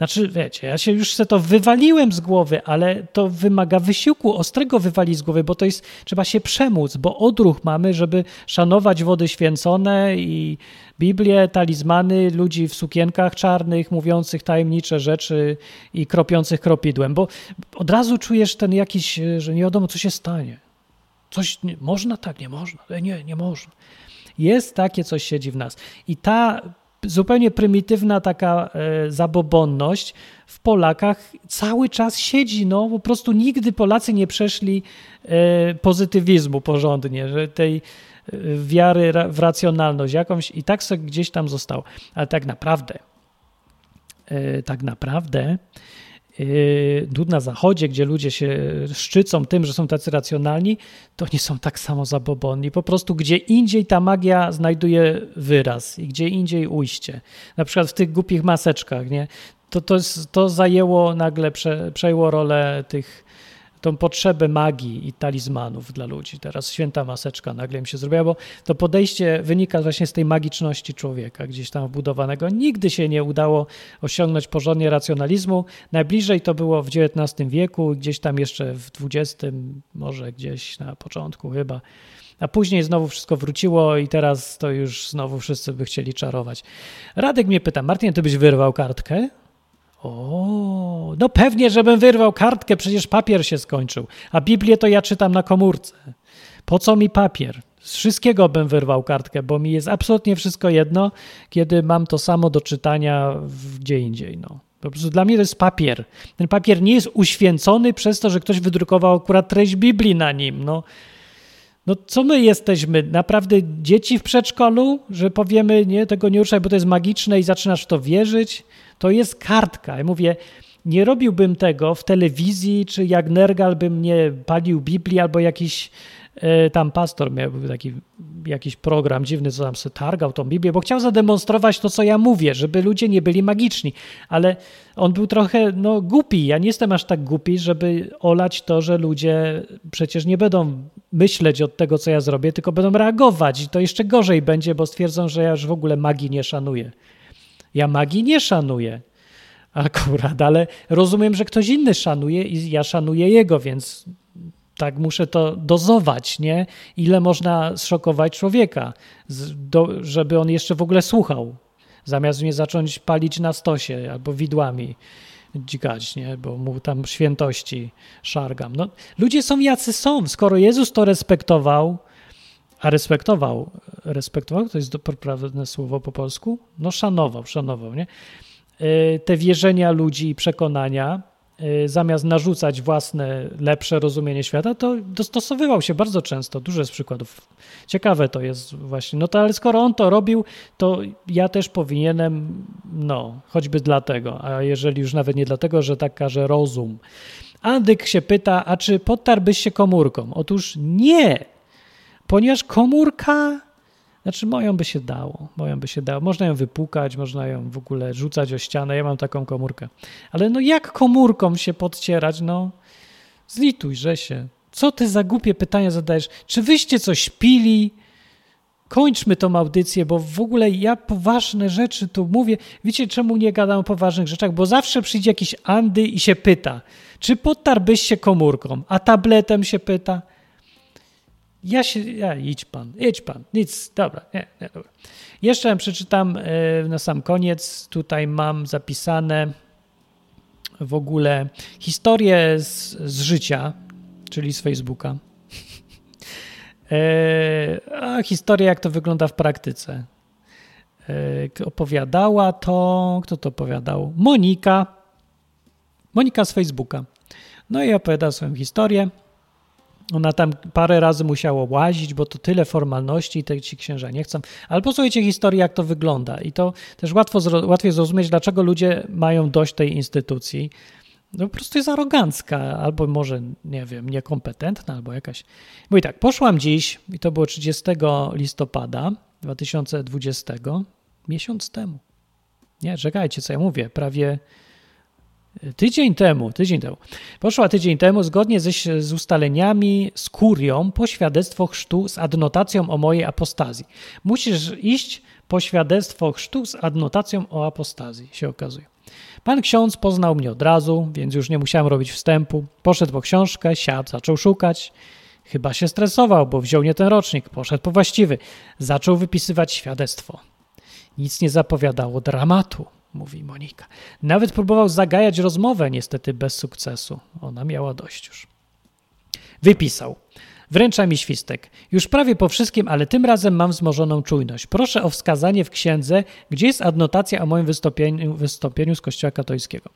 Znaczy, wiecie, ja się już se to wywaliłem z głowy, ale to wymaga wysiłku, ostrego wywalić z głowy, bo to jest, trzeba się przemóc, bo odruch mamy, żeby szanować wody święcone i Biblię, talizmany, ludzi w sukienkach czarnych, mówiących tajemnicze rzeczy i kropiących kropidłem, bo od razu czujesz ten jakiś, że nie wiadomo, co się stanie. Coś nie, można? Tak, nie można. E, Nie, nie można. Jest takie coś siedzi w nas. I ta zupełnie prymitywna taka e, zabobonność w Polakach cały czas siedzi. No, po prostu nigdy Polacy nie przeszli e, pozytywizmu porządnie, że tej e, wiary w racjonalność jakąś i tak sobie gdzieś tam zostało. Ale tak naprawdę, tak naprawdę yy, tu na zachodzie, gdzie ludzie się szczycą tym, że są tacy racjonalni, to nie są tak samo zabobonni. Po prostu gdzie indziej ta magia znajduje wyraz i gdzie indziej ujście. Na przykład w tych głupich maseczkach, nie? To, to, to zajęło nagle, prze, przejęło rolę tych, tą potrzebę magii i talizmanów dla ludzi. Teraz święta maseczka nagle im się zrobiła, bo to podejście wynika właśnie z tej magiczności człowieka, gdzieś tam wbudowanego. Nigdy się nie udało osiągnąć porządnie racjonalizmu. Najbliżej to było w XIX wieku, gdzieś tam jeszcze w XX, może gdzieś na początku chyba. A później znowu wszystko wróciło i teraz to już znowu wszyscy by chcieli czarować. Radek mnie pyta, Martin, ty byś wyrwał kartkę? O, no pewnie, żebym wyrwał kartkę, przecież papier się skończył. A Biblię to ja czytam na komórce. Po co mi papier? Z wszystkiego bym wyrwał kartkę, bo mi jest absolutnie wszystko jedno, kiedy mam to samo do czytania gdzie indziej. No. Po prostu dla mnie to jest papier. Ten papier nie jest uświęcony przez to, że ktoś wydrukował akurat treść Biblii na nim. No, no co my jesteśmy? Naprawdę dzieci w przedszkolu, że powiemy, nie, tego nie ruszaj, bo to jest magiczne i zaczynasz w to wierzyć? To jest kartka. Ja mówię, nie robiłbym tego w telewizji, czy jak Nergal bym nie palił Biblii, albo jakiś tam pastor miał taki jakiś program dziwny, co tam sobie targał tą Biblię, bo chciał zademonstrować to, co ja mówię, żeby ludzie nie byli magiczni. Ale on był trochę no, głupi. Ja nie jestem aż tak głupi, żeby olać to, że ludzie przecież nie będą myśleć od tego, co ja zrobię, tylko będą reagować. I to jeszcze gorzej będzie, bo stwierdzą, że ja już w ogóle magii nie szanuję. Ja magii nie szanuję akurat, ale rozumiem, że ktoś inny szanuje i ja szanuję jego, więc tak muszę to dozować, nie? Ile można zszokować człowieka, do, żeby on jeszcze w ogóle słuchał, zamiast mnie zacząć palić na stosie albo widłami dzikać, nie? Bo mu tam świętości szargam. No, ludzie są jacy są. Skoro Jezus to respektował, a respektował, respektował, to jest poprawne słowo po polsku? No szanował, szanował, nie? Y, te wierzenia ludzi i przekonania, zamiast narzucać własne, lepsze rozumienie świata, to dostosowywał się bardzo często. Dużo jest przykładów. Ciekawe to jest właśnie. No to ale skoro on to robił, to ja też powinienem, no, choćby dlatego, a jeżeli już nawet nie dlatego, że tak każe rozum. Andyk się pyta, a czy podtarłbyś się komórką? Otóż nie, ponieważ komórka znaczy, moją by się dało, moją by się dało. Można ją wypukać, można ją w ogóle rzucać o ścianę. Ja mam taką komórkę. Ale no jak komórką się podcierać? No, zlituj, że się. Co ty za głupie pytania zadajesz? Czy wyście coś pili? Kończmy tą audycję, bo w ogóle ja poważne rzeczy tu mówię. Wiecie, czemu nie gadam o poważnych rzeczach? Bo zawsze przyjdzie jakiś Andy i się pyta, czy podtarłbyś się komórką, a tabletem się pyta. Ja się, ja, idź pan, idź pan, nic, dobra, nie, nie, dobra. Jeszcze przeczytam e, na sam koniec, tutaj mam zapisane w ogóle historię z, z życia, czyli z Facebooka. E, a historia, jak to wygląda w praktyce. E, opowiadała to, kto to opowiadał? Monika. Monika z Facebooka. No i opowiada swoją historię. Ona tam parę razy musiała łazić, bo to tyle formalności i te ci księża nie chcą. Ale posłuchajcie historii, jak to wygląda. I to też łatwo, łatwiej zrozumieć, dlaczego ludzie mają dość tej instytucji. No po prostu jest arogancka, albo może, nie wiem, niekompetentna, albo jakaś. Mówi tak, poszłam dziś, i to było 30 listopada 2020, miesiąc temu. Nie, czekajcie, co ja mówię, prawie Tydzień temu, tydzień temu. Poszła tydzień temu, zgodnie ze, z ustaleniami z kurią, po świadectwo chrztu z adnotacją o mojej apostazji. Musisz iść po świadectwo chrztu z adnotacją o apostazji, się okazuje. Pan ksiądz poznał mnie od razu, więc już nie musiałem robić wstępu. Poszedł po książkę, siadł, zaczął szukać. Chyba się stresował, bo wziął nie ten rocznik, poszedł po właściwy. Zaczął wypisywać świadectwo. Nic nie zapowiadało dramatu, mówi Monika. Nawet próbował zagajać rozmowę, niestety bez sukcesu. Ona miała dość już. Wypisał. Wręcza mi świstek. Już prawie po wszystkim, ale tym razem mam wzmożoną czujność. Proszę o wskazanie w księdze, gdzie jest adnotacja o moim wystąpieniu, wystąpieniu z Kościoła katolickiego.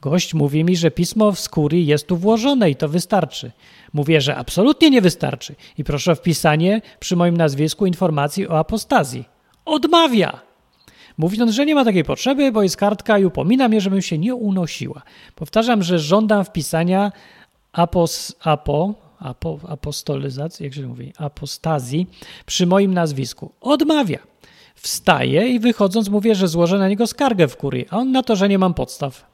Gość mówi mi, że pismo w skóry jest tu włożone i to wystarczy. Mówię, że absolutnie nie wystarczy i proszę o wpisanie przy moim nazwisku informacji o apostazji. Odmawia! Mówiąc, że nie ma takiej potrzeby, bo jest kartka i upomina mnie, żebym się nie unosiła. Powtarzam, że żądam wpisania apos, apo, apo, jak się mówi, apostazji przy moim nazwisku. Odmawia. Wstaje i wychodząc mówię, że złożę na niego skargę w kurii, a on na to, że nie mam podstaw.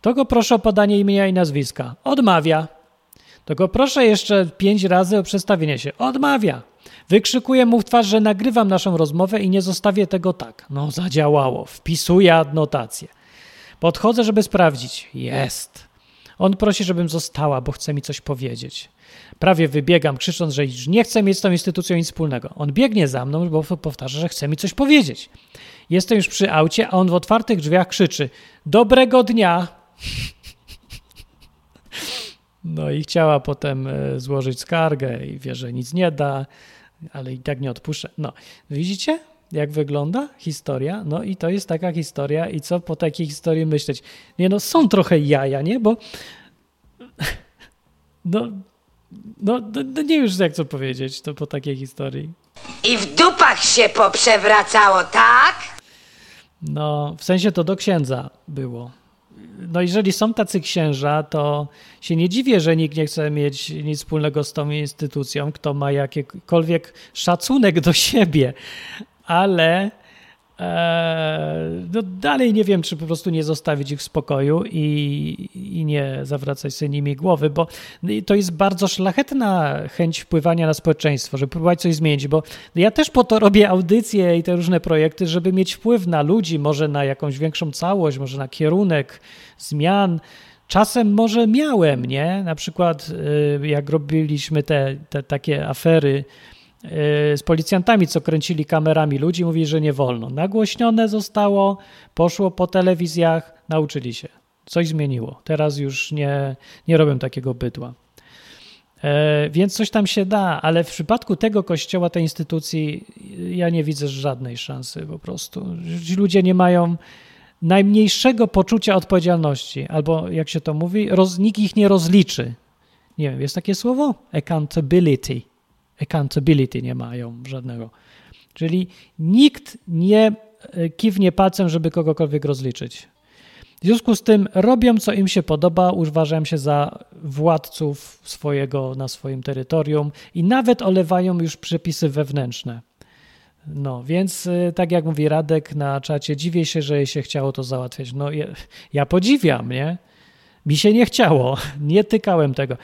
To go proszę o podanie imienia i nazwiska. Odmawia. To go proszę jeszcze pięć razy o przedstawienie się. Odmawia. Wykrzykuję mu w twarz, że nagrywam naszą rozmowę i nie zostawię tego tak. No, zadziałało. Wpisuję adnotację. Podchodzę, żeby sprawdzić. Jest. On prosi, żebym została, bo chce mi coś powiedzieć. Prawie wybiegam, krzycząc, że już nie chcę mieć z tą instytucją nic wspólnego. On biegnie za mną, bo powtarza, że chce mi coś powiedzieć. Jestem już przy aucie, a on w otwartych drzwiach krzyczy: Dobrego dnia! No i chciała potem e, złożyć skargę i wie, że nic nie da, ale i tak nie odpuszczę. No, widzicie, jak wygląda historia? No i to jest taka historia i co po takiej historii myśleć? Nie no, są trochę jaja, nie? Bo no, no, no nie już jak co powiedzieć to po takiej historii. I w dupach się poprzewracało, tak? No, w sensie to do księdza było. No, jeżeli są tacy księża, to się nie dziwię, że nikt nie chce mieć nic wspólnego z tą instytucją, kto ma jakikolwiek szacunek do siebie, ale no dalej nie wiem, czy po prostu nie zostawić ich w spokoju i, i nie zawracać sobie nimi głowy, bo to jest bardzo szlachetna chęć wpływania na społeczeństwo, żeby próbować coś zmienić, bo ja też po to robię audycje i te różne projekty, żeby mieć wpływ na ludzi, może na jakąś większą całość, może na kierunek zmian. Czasem może miałem, nie? Na przykład y, jak robiliśmy te, te takie afery z policjantami, co kręcili kamerami ludzi, mówi, że nie wolno. Nagłośnione zostało, poszło po telewizjach, nauczyli się. Coś zmieniło. Teraz już nie, nie robią takiego bydła. E, więc coś tam się da, ale w przypadku tego kościoła, tej instytucji, ja nie widzę żadnej szansy po prostu. Ci ludzie nie mają najmniejszego poczucia odpowiedzialności, albo jak się to mówi, roz, nikt ich nie rozliczy. Nie wiem, jest takie słowo? Accountability accountability nie mają żadnego. Czyli nikt nie e, kiwnie palcem, żeby kogokolwiek rozliczyć. W związku z tym robią, co im się podoba, uważają się za władców swojego na swoim terytorium i nawet olewają już przepisy wewnętrzne. No, więc e, tak jak mówi Radek na czacie, dziwię się, że jej się chciało to załatwiać. No, ja, ja podziwiam, nie? Mi się nie chciało, nie tykałem tego.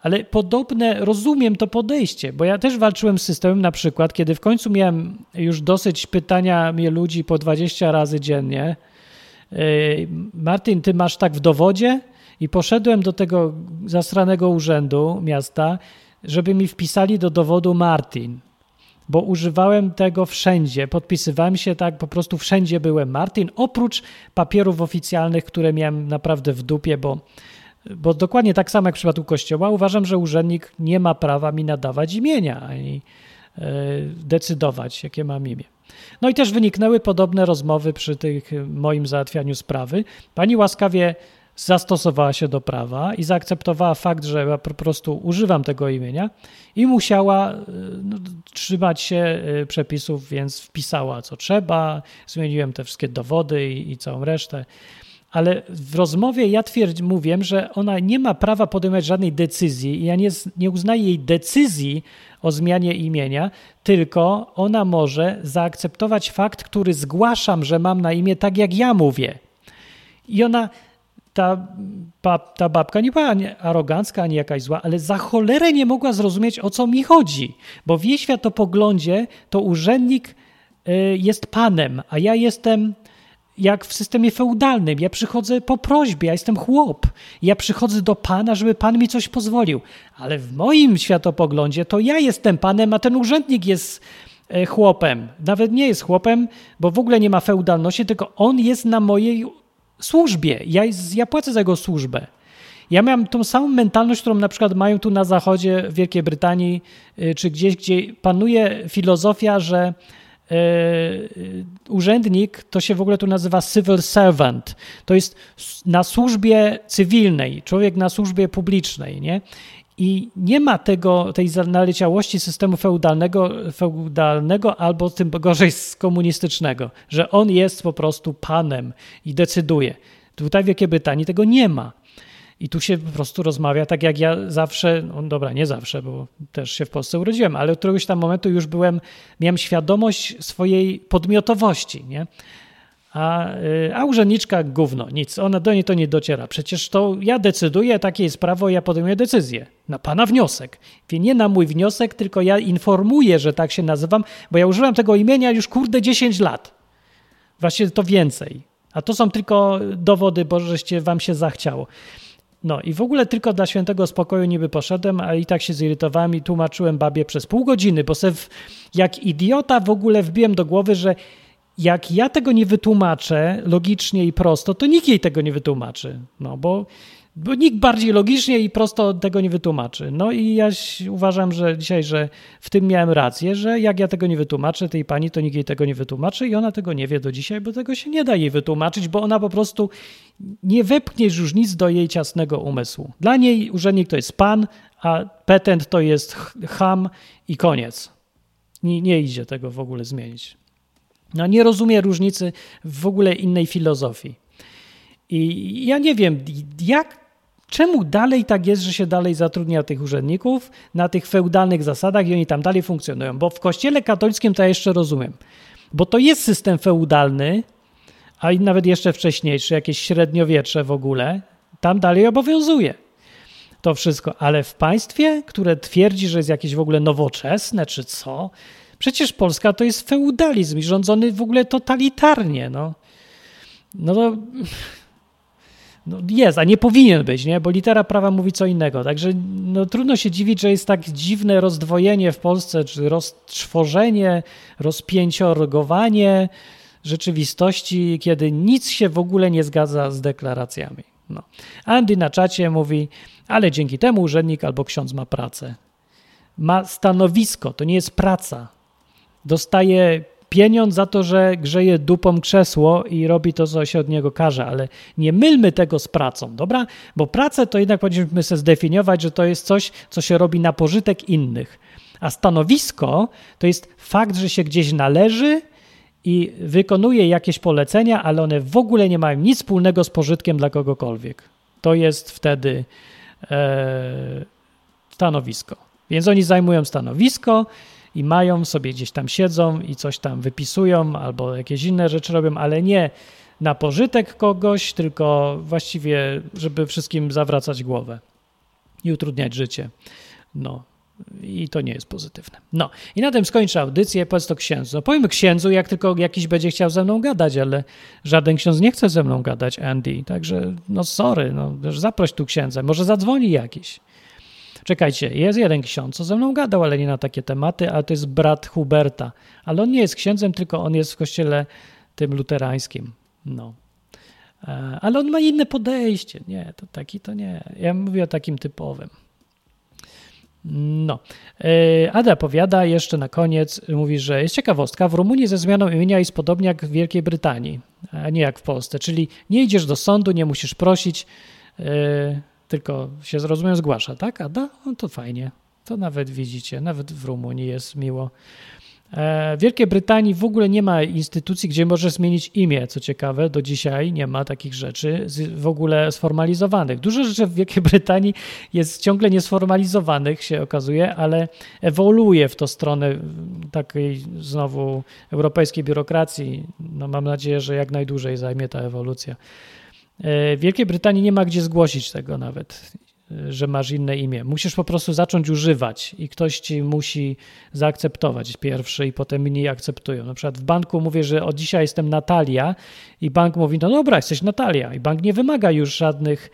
Ale podobne, rozumiem to podejście, bo ja też walczyłem z systemem na przykład, kiedy w końcu miałem już dosyć pytania mnie ludzi po 20 razy dziennie. Martin, ty masz tak w dowodzie? I poszedłem do tego zasranego urzędu miasta, żeby mi wpisali do dowodu Martin, bo używałem tego wszędzie. Podpisywałem się tak, po prostu wszędzie byłem Martin, oprócz papierów oficjalnych, które miałem naprawdę w dupie, bo bo dokładnie tak samo jak w przypadku Kościoła, uważam, że urzędnik nie ma prawa mi nadawać imienia ani e, decydować, jakie mam imię. No i też wyniknęły podobne rozmowy przy tych moim załatwianiu sprawy. Pani łaskawie zastosowała się do prawa i zaakceptowała fakt, że ja po prostu używam tego imienia i musiała e, no, trzymać się e, przepisów, więc wpisała co trzeba, zmieniłem te wszystkie dowody i, i całą resztę ale w rozmowie ja twierdź, mówię, że ona nie ma prawa podejmować żadnej decyzji i ja nie, nie uznaję jej decyzji o zmianie imienia, tylko ona może zaakceptować fakt, który zgłaszam, że mam na imię tak, jak ja mówię. I ona, ta, ta babka nie była ani arogancka, ani jakaś zła, ale za cholerę nie mogła zrozumieć, o co mi chodzi, bo w jej światopoglądzie to urzędnik y, jest panem, a ja jestem jak w systemie feudalnym. Ja przychodzę po prośbie, ja jestem chłop. Ja przychodzę do pana, żeby pan mi coś pozwolił. Ale w moim światopoglądzie to ja jestem panem, a ten urzędnik jest e, chłopem. Nawet nie jest chłopem, bo w ogóle nie ma feudalności, tylko on jest na mojej służbie. Ja, ja płacę za jego służbę. Ja miałem tą samą mentalność, którą na przykład mają tu na zachodzie w Wielkiej Brytanii, y, czy gdzieś, gdzie panuje filozofia, że e, urzędnik to się w ogóle tu nazywa civil servant. To jest na służbie cywilnej, człowiek na służbie publicznej, nie? I nie ma tego, tej naleciałości systemu feudalnego, feudalnego albo tym gorzej z komunistycznego, że on jest po prostu panem i decyduje. Tutaj w Wielkiej Brytanii tego nie ma. I tu się po prostu rozmawia tak, jak ja zawsze, no dobra, nie zawsze, bo też się w Polsce urodziłem, ale od któregoś tam momentu już byłem, miałem świadomość swojej podmiotowości, nie? A, y, a urzędniczka gówno, nic, ona do niej to nie dociera. Przecież to ja decyduję, takie jest prawo, ja podejmuję decyzję. Na pana wniosek. Wie nie na mój wniosek, tylko ja informuję, że tak się nazywam, bo ja używam tego imienia już kurde 10 lat. Właśnie to więcej. A to są tylko dowody, bo żeście wam się zachciało. No i w ogóle tylko dla świętego spokoju niby poszedłem, ale i tak się zirytowałem i tłumaczyłem babie przez pół godziny, bo se w, jak idiota w ogóle wbiłem do głowy, że jak ja tego nie wytłumaczę logicznie i prosto, to nikt jej tego nie wytłumaczy. No bo bo nikt bardziej logicznie i prosto tego nie wytłumaczy. No i ja uważam, że dzisiaj, że w tym miałem rację, że jak ja tego nie wytłumaczę tej pani, to nikt jej tego nie wytłumaczy i ona tego nie wie do dzisiaj, bo tego się nie da jej wytłumaczyć, bo ona po prostu nie wepchnie już nic do jej ciasnego umysłu. Dla niej urzędnik to jest pan, a petent to jest ham i koniec. Nie, nie idzie tego w ogóle zmienić. No, nie rozumie różnicy w ogóle innej filozofii. I ja nie wiem, jak Czemu dalej tak jest, że się dalej zatrudnia tych urzędników na tych feudalnych zasadach i oni tam dalej funkcjonują? Bo w kościele katolickim to ja jeszcze rozumiem, bo to jest system feudalny, a nawet jeszcze wcześniejszy, jakieś średniowiecze w ogóle, tam dalej obowiązuje to wszystko. Ale w państwie, które twierdzi, że jest jakieś w ogóle nowoczesne, czy co, przecież Polska to jest feudalizm rządzony w ogóle totalitarnie. No, no to no jest, a nie powinien być, nie? bo litera prawa mówi co innego. Także no, trudno się dziwić, że jest tak dziwne rozdwojenie w Polsce, czy roztworzenie, rozpięciorgowanie rzeczywistości, kiedy nic się w ogóle nie zgadza z deklaracjami. No. Andy na czacie mówi, ale dzięki temu urzędnik albo ksiądz ma pracę. Ma stanowisko, to nie jest praca. Dostaje pieniądz za to, że grzeje dupą krzesło i robi to, co się od niego każe, ale nie mylmy tego z pracą, dobra? Bo pracę to jednak powinniśmy sobie zdefiniować, że to jest coś, co się robi na pożytek innych. A stanowisko to jest fakt, że się gdzieś należy i wykonuje jakieś polecenia, ale one w ogóle nie mają nic wspólnego z pożytkiem dla kogokolwiek. To jest wtedy e, stanowisko. Więc oni zajmują stanowisko, i mają, sobie gdzieś tam siedzą i coś tam wypisują albo jakieś inne rzeczy robią, ale nie na pożytek kogoś, tylko właściwie, żeby wszystkim zawracać głowę i utrudniać życie. No, i to nie jest pozytywne. No, i na tym skończę audycję. Powiedz to księdzu. No, powiemy księdzu, jak tylko jakiś będzie chciał ze mną gadać, ale żaden ksiądz nie chce ze mną gadać, Andy. Także, no sorry, no, zaproś tu księdza. Może zadzwoni jakiś. Czekajcie, jest jeden ksiądz, co ze mną gadał, ale nie na takie tematy, ale to jest brat Huberta. Ale on nie jest księdzem, tylko on jest w kościele tym luterańskim. No. E, ale on ma inne podejście. Nie, to taki to nie. Ja mówię o takim typowym. No. E, Ada powiada jeszcze na koniec, mówi, że jest ciekawostka, w Rumunii ze zmianą imienia jest podobnie jak w Wielkiej Brytanii, a nie jak w Polsce. Czyli nie idziesz do sądu, nie musisz prosić, e, tylko się zrozumiem zgłasza, tak? Ada? No to fajnie. To nawet widzicie, nawet w Rumunii jest miło. E, w Wielkiej Brytanii w ogóle nie ma instytucji, gdzie możesz zmienić imię, co ciekawe, do dzisiaj nie ma takich rzeczy w ogóle sformalizowanych. Dużo rzeczy w Wielkiej Brytanii jest ciągle niesformalizowanych, się okazuje, ale ewoluuje w to stronę takiej znowu europejskiej biurokracji. No mam nadzieję, że jak najdłużej zajmie ta ewolucja. E, w Wielkiej Brytanii nie ma gdzie zgłosić tego nawet. y, że masz inne imię. Musisz po prostu zacząć używać i ktoś ci musi zaakceptować pierwszy i potem inni akceptują. Na przykład w banku mówię, że od dzisiaj jestem Natalia i bank mówi, no dobra, jesteś Natalia i bank nie wymaga już żadnych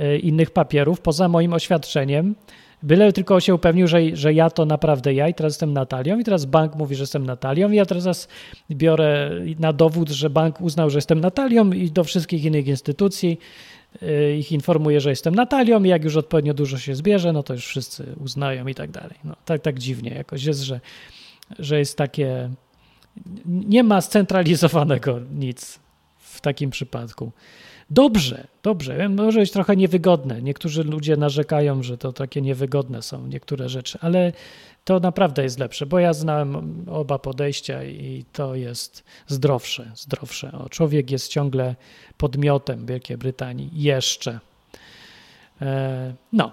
y, innych papierów poza moim oświadczeniem, Byle tylko się upewnił, że, że ja to naprawdę ja i teraz jestem Natalią i teraz bank mówi, że jestem Natalią i ja teraz biorę na dowód, że bank uznał, że jestem Natalią i do wszystkich innych instytucji y, ich informuję, że jestem Natalią i jak już odpowiednio dużo się zbierze, no to już wszyscy uznają i tak dalej. No, tak, tak dziwnie jakoś jest, że, że jest takie... Nie ma scentralizowanego nic w takim przypadku. Dobrze, dobrze. Może być trochę niewygodne. Niektórzy ludzie narzekają, że to takie niewygodne są niektóre rzeczy, ale to naprawdę jest lepsze, bo ja znałem oba podejścia i to jest zdrowsze, zdrowsze. O, człowiek jest ciągle podmiotem Wielkiej Brytanii. Jeszcze. E, no.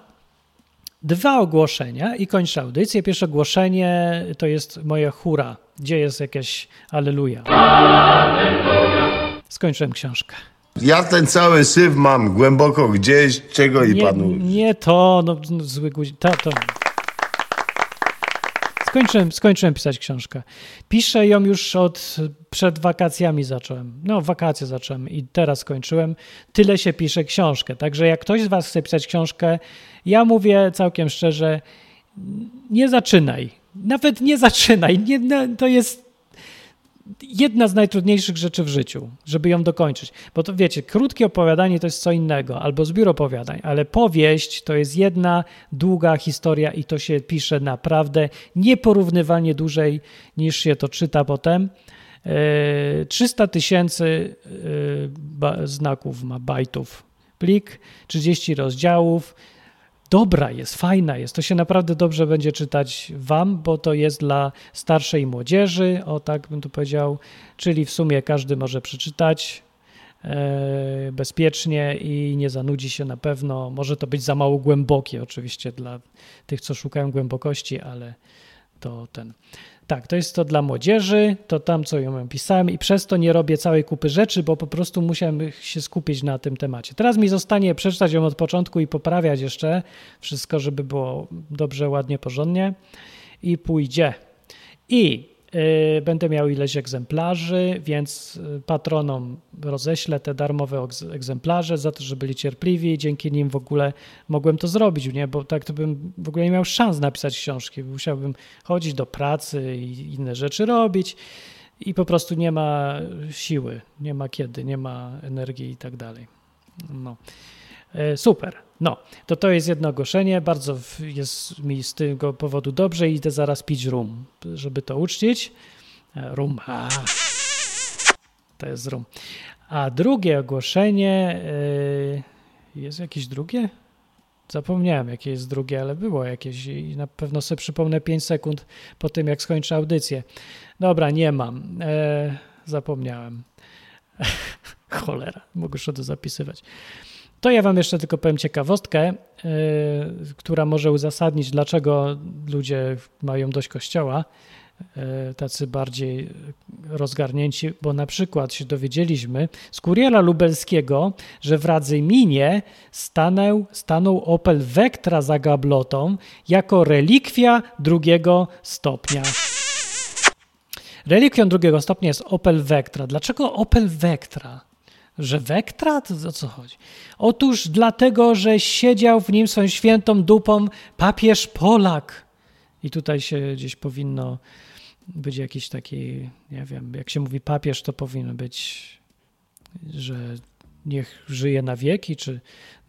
Dwa ogłoszenia i kończę audycję. Pierwsze ogłoszenie to jest moja hura. Gdzie jest jakieś aleluja? Skończyłem książkę. Ja ten cały syf mam głęboko gdzieś, czego i nie, panu. Nie to, no, no zły guzik. To, to. Skończyłem, skończyłem pisać książkę. Piszę ją już od przed wakacjami zacząłem. No, wakacje zacząłem i teraz skończyłem. Tyle się pisze książkę. Także jak ktoś z Was chce pisać książkę, ja mówię całkiem szczerze, nie zaczynaj. Nawet nie zaczynaj. Nie, no, to jest jedna z najtrudniejszych rzeczy w życiu, żeby ją dokończyć. Bo to wiecie, krótkie opowiadanie to jest co innego, albo zbiór opowiadań, ale powieść to jest jedna długa historia i to się pisze naprawdę nieporównywalnie dłużej niż się to czyta potem. 300 tysięcy znaków ma bajtów plik, 30 rozdziałów, dobra jest, fajna jest. To się naprawdę dobrze będzie czytać Wam, bo to jest dla starszej młodzieży, o tak bym tu powiedział, czyli w sumie każdy może przeczytać e, bezpiecznie i nie zanudzi się na pewno. Może to być za mało głębokie, oczywiście, dla tych, co szukają głębokości, ale to ten. Tak, to jest to dla młodzieży, to tam, co ją pisałem i przez to nie robię całej kupy rzeczy, bo po prostu musiałem się skupić na tym temacie. Teraz mi zostanie przeczytać ją od początku i poprawiać jeszcze wszystko, żeby było dobrze, ładnie, porządnie i pójdzie. I będę miał ileś egzemplarzy, więc y, patronom roześlę te darmowe egzemplarze za to, że byli cierpliwi. Dzięki nim w ogóle mogłem to zrobić, nie? bo tak to bym w ogóle nie miał szans napisać książki. Musiałbym chodzić do pracy i inne rzeczy robić i po prostu nie ma siły, nie ma kiedy, nie ma energii i tak dalej. No. E, super. No, to to jest jedno ogłoszenie. Bardzo jest mi z tego powodu dobrze i idę zaraz pić rum, żeby to uczcić. E, rum. A, to jest rum. A drugie ogłoszenie. E, jest jakieś drugie? Zapomniałem, jakie jest drugie, ale było jakieś i na pewno sobie przypomnę 5 sekund po tym, jak skończę audycję. Dobra, nie mam. E, zapomniałem. Cholera, mogę już to zapisywać. To ja Wam jeszcze tylko powiem ciekawostkę, yy, która może uzasadnić, dlaczego ludzie mają dość kościoła, yy, tacy bardziej rozgarnięci, bo na przykład się dowiedzieliśmy z kuriera lubelskiego, że w Radzyminie stanął, stanął Opel Vectra za gablotą jako relikwia drugiego stopnia. Relikwią drugiego stopnia jest Opel Vectra. Dlaczego Opel Vectra? Że Wektra? To o co chodzi? Otóż dlatego, że siedział w nim swoją świętą dupą papież Polak. I tutaj się gdzieś powinno być jakiś taki, nie wiem, jak się mówi papież, to powinno być, że niech żyje na wieki, czy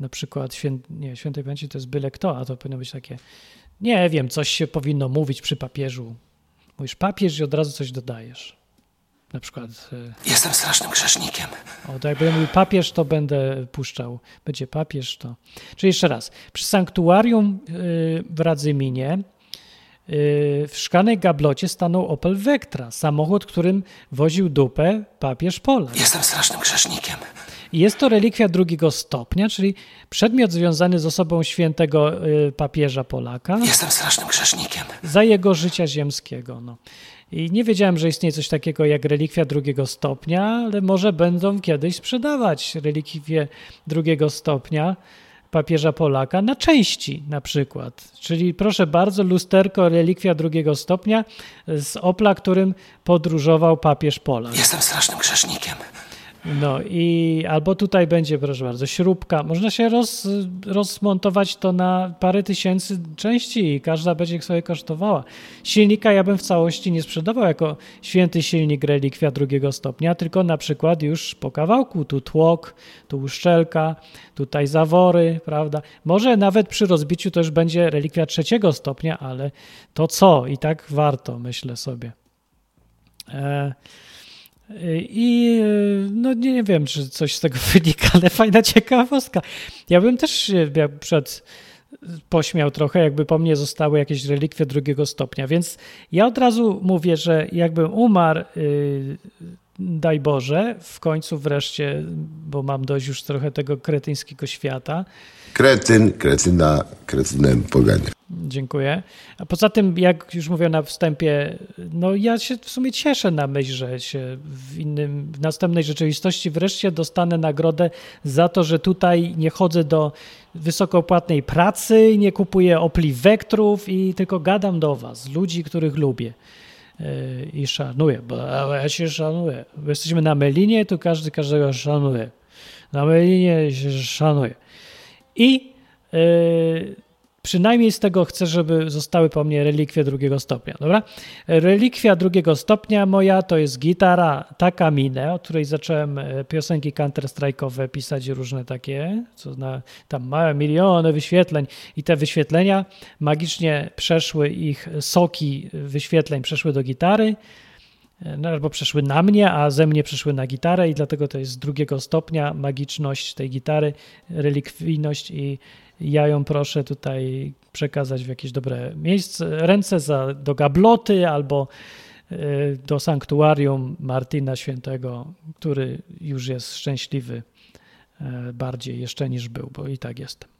na przykład świę, nie, świętej pamięci to jest byle kto, a to powinno być takie, nie wiem, coś się powinno mówić przy papieżu. Mówisz papież i od razu coś dodajesz. Na przykład. E, Jestem strasznym grzesznikiem. O, to jak będę mówił papież, to będę puszczał. Będzie papież, to. Czyli jeszcze raz. Przy sanktuarium e, w Radzyminie e, w szklanej gablocie stanął Opel Vectra, samochód, którym woził dupę papież Polak. Jestem strasznym grzesznikiem. Jest to relikwia drugiego stopnia, czyli przedmiot związany z osobą świętego papieża Polaka. Jestem strasznym grzesznikiem. Za jego życia ziemskiego. No. I nie wiedziałem, że istnieje coś takiego jak relikwia drugiego stopnia, ale może będą kiedyś sprzedawać relikwie drugiego stopnia. papieża Polaka na części na przykład. Czyli proszę bardzo, lusterko relikwia drugiego stopnia z Opla, którym podróżował papież Polak. Jestem strasznym grzesznikiem. No i albo tutaj będzie, proszę bardzo, śrubka. Można się roz, rozmontować to na parę tysięcy części i każda będzie sobie kosztowała. Silnika ja bym w całości nie sprzedawał jako święty silnik relikwia drugiego stopnia, tylko na przykład już po kawałku. Tu tłok, tu uszczelka, tutaj zawory, prawda? Może nawet przy rozbiciu to już będzie relikwia trzeciego stopnia, ale to co? I tak warto, myślę sobie. E i no nie wiem, czy coś z tego wynika, ale fajna ciekawostka. Ja bym też się przed pośmiał trochę, jakby po mnie zostały jakieś relikwie drugiego stopnia. Więc ja od razu mówię, że jakbym umarł, yy, daj Boże, w końcu wreszcie, bo mam dość już trochę tego kretyńskiego świata. Kretyn, kretyna, kretynem poganie. Dziękuję. A poza tym, jak już mówię na wstępie, no ja się w sumie cieszę na myśl, że się w innym, w następnej rzeczywistości wreszcie dostanę nagrodę za to, że tutaj nie chodzę do wysokopłatnej pracy, nie kupuję opli wektrów i tylko gadam do was, ludzi, których lubię yy, i szanuję, bo ja się szanuję. Bo jesteśmy na Melinie, to każdy każdego szanuje. Na Melinie się szanuje. I yy, przynajmniej z tego chcę, żeby zostały po mnie relikwie drugiego stopnia, dobra? Relikwia drugiego stopnia moja to jest gitara Takamine, od której zacząłem e, piosenki counter-strike'owe pisać różne takie, co na, tam małe miliony wyświetleń i te wyświetlenia magicznie przeszły ich soki wyświetleń, przeszły do gitary, no, albo przeszły na mnie, a ze mnie przeszły na gitarę i dlatego to jest drugiego stopnia magiczność tej gitary, relikwijność i ja ją proszę tutaj przekazać w jakieś dobre miejsce, ręce za, do gabloty albo y, do sanktuarium Martina Świętego, który już jest szczęśliwy e, bardziej jeszcze niż był, bo i tak jestem.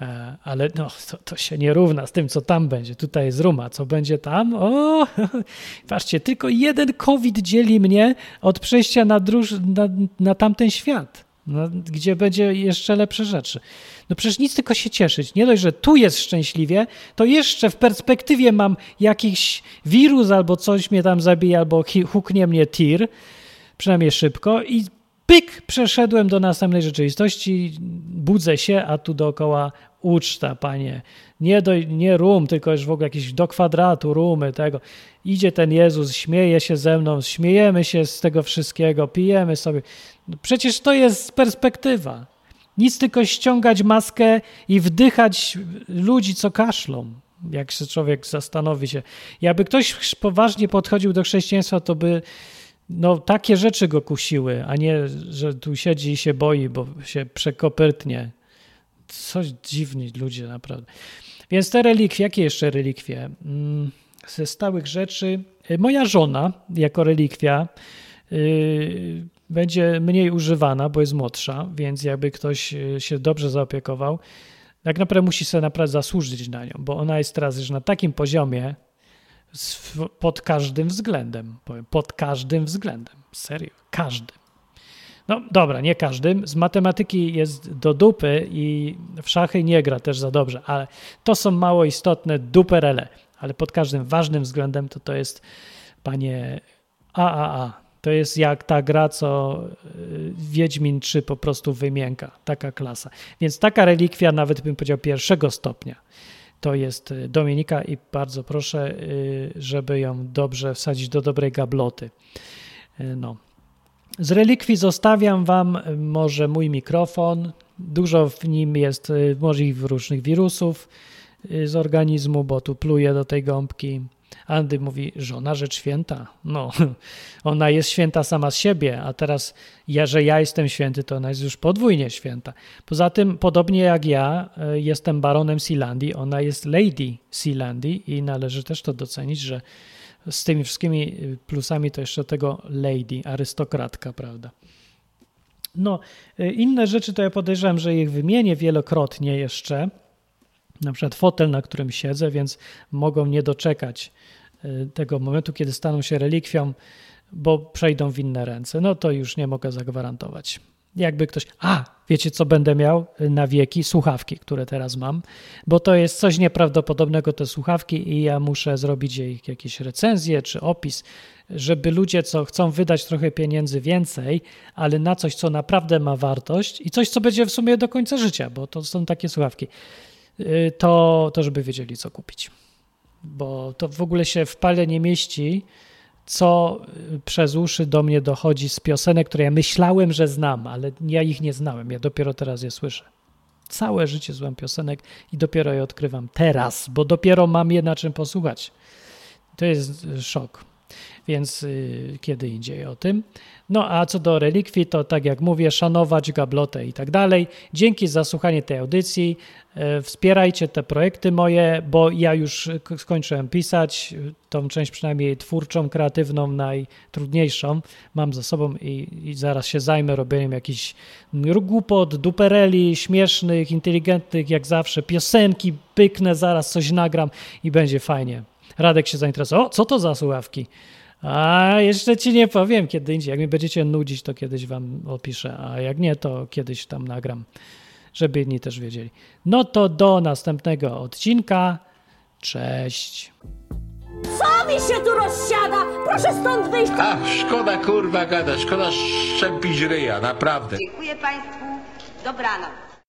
E, ale no, to, to, się nie równa z tym, co tam będzie. Tutaj jest Ruma. Co będzie tam? O, patrzcie, tylko jeden COVID dzieli mnie od przejścia na, druż, na, na tamten świat, gdzie będzie jeszcze lepsze rzeczy. No przecież nic tylko się cieszyć. Nie dość, że tu jest szczęśliwie, to jeszcze w perspektywie mam jakiś wirus albo coś mnie tam zabije, albo huknie mnie tir, przynajmniej szybko i pyk, przeszedłem do następnej rzeczywistości, budzę się, a tu dookoła uczta, panie. Nie, do, nie rum, tylko już w ogóle jakieś do kwadratu rumy tego. Idzie ten Jezus, śmieje się ze mną, śmiejemy się z tego wszystkiego, pijemy sobie. No przecież to jest perspektywa. Nic tylko ściągać maskę i wdychać ludzi, co kaszlą. Jak się człowiek zastanowi się. Jakby ktoś poważnie podchodził do chrześcijaństwa, to by no, takie rzeczy go kusiły, a nie, że tu siedzi i się boi, bo się przekopytnie. Coś dziwni ludzie, naprawdę. Więc te relikwie, jakie jeszcze relikwie? Mm, ze stałych rzeczy. Moja żona jako relikwia yy, będzie mniej używana, bo jest młodsza, więc jakby ktoś e, się dobrze zaopiekował, tak naprawdę musi sobie naprawdę zasłużyć na nią, bo ona jest teraz już na takim poziomie pod każdym względem. Powiem, pod każdym względem. Serio, każdym. No dobra, nie każdym. Z matematyki jest do dupy i w szachy nie gra też za dobrze, ale to są mało istotne duperele. Ale pod każdym ważnym względem to to jest panie AAA, to jest jak ta gra, co y, Wiedźmin 3 po prostu wymięka. Taka klasa. Więc taka relikwia, nawet bym powiedział pierwszego stopnia, to jest y, Dominika i bardzo proszę, y, żeby ją dobrze wsadzić do dobrej gabloty. No. Z relikwii zostawiam Wam może mój mikrofon. Dużo w nim jest możliwych różnych wirusów z organizmu, bo tu pluje do tej gąbki. Andy mówi, żona rzecz święta. No, ona jest święta sama z siebie, a teraz ja, że ja jestem święty, to ona jest już podwójnie święta. Poza tym, podobnie jak ja, e, jestem baronem Sealandii, ona jest lady Sealandii i należy też to docenić, że z tymi wszystkimi e, plusami to jeszcze tego lady, arystokratka, prawda? No, e, inne rzeczy to ja podejrzewam, że ich wymienię wielokrotnie jeszcze, na przykład fotel, na którym siedzę, więc mogą nie doczekać y, tego momentu, kiedy staną się relikwią, bo przejdą w inne ręce. No to już nie mogę zagwarantować. Jakby ktoś. A, wiecie co będę miał na wieki? Słuchawki, które teraz mam, bo to jest coś nieprawdopodobnego, te słuchawki, i ja muszę zrobić jej jakieś recenzje czy opis, żeby ludzie, co chcą wydać trochę pieniędzy więcej, ale na coś, co naprawdę ma wartość i coś, co będzie w sumie do końca życia, bo to są takie słuchawki, to, to żeby wiedzieli, co kupić. Bo to w ogóle się w pale nie mieści co y, przez uszy do mnie dochodzi z piosenek, które ja myślałem, że znam, ale ja ich nie znałem. Ja dopiero teraz je słyszę. Całe życie złem piosenek i dopiero je odkrywam teraz, bo dopiero mam je na czym posłuchać. To jest y, szok. Więc y, kiedy indziej o tym. No a co do relikwii, to tak jak mówię, szanować gablotę i tak dalej. Dzięki za słuchanie tej audycji. E, wspierajcie te projekty moje, bo ja już skończyłem pisać. Tą część przynajmniej twórczą, kreatywną, najtrudniejszą mam za sobą i, i zaraz się zajmę robieniem jakichś głupot, dupereli, śmiesznych, inteligentnych, jak zawsze, piosenki, pyknę, zaraz coś nagram i będzie fajnie. Radek się zainteresował. O, co to za słuchawki? A jeszcze ci nie powiem kiedy indziej. Jak mnie będziecie nudzić, to kiedyś wam opiszę, a jak nie, to kiedyś tam nagram, żeby inni też wiedzieli. No to do następnego odcinka. Cześć. Co mi się tu rozsiada? Proszę stąd wyjść! Ach, szkoda kurwa gada, szkoda szczepić ryja, naprawdę. Dziękuję Państwu. Dobranoc.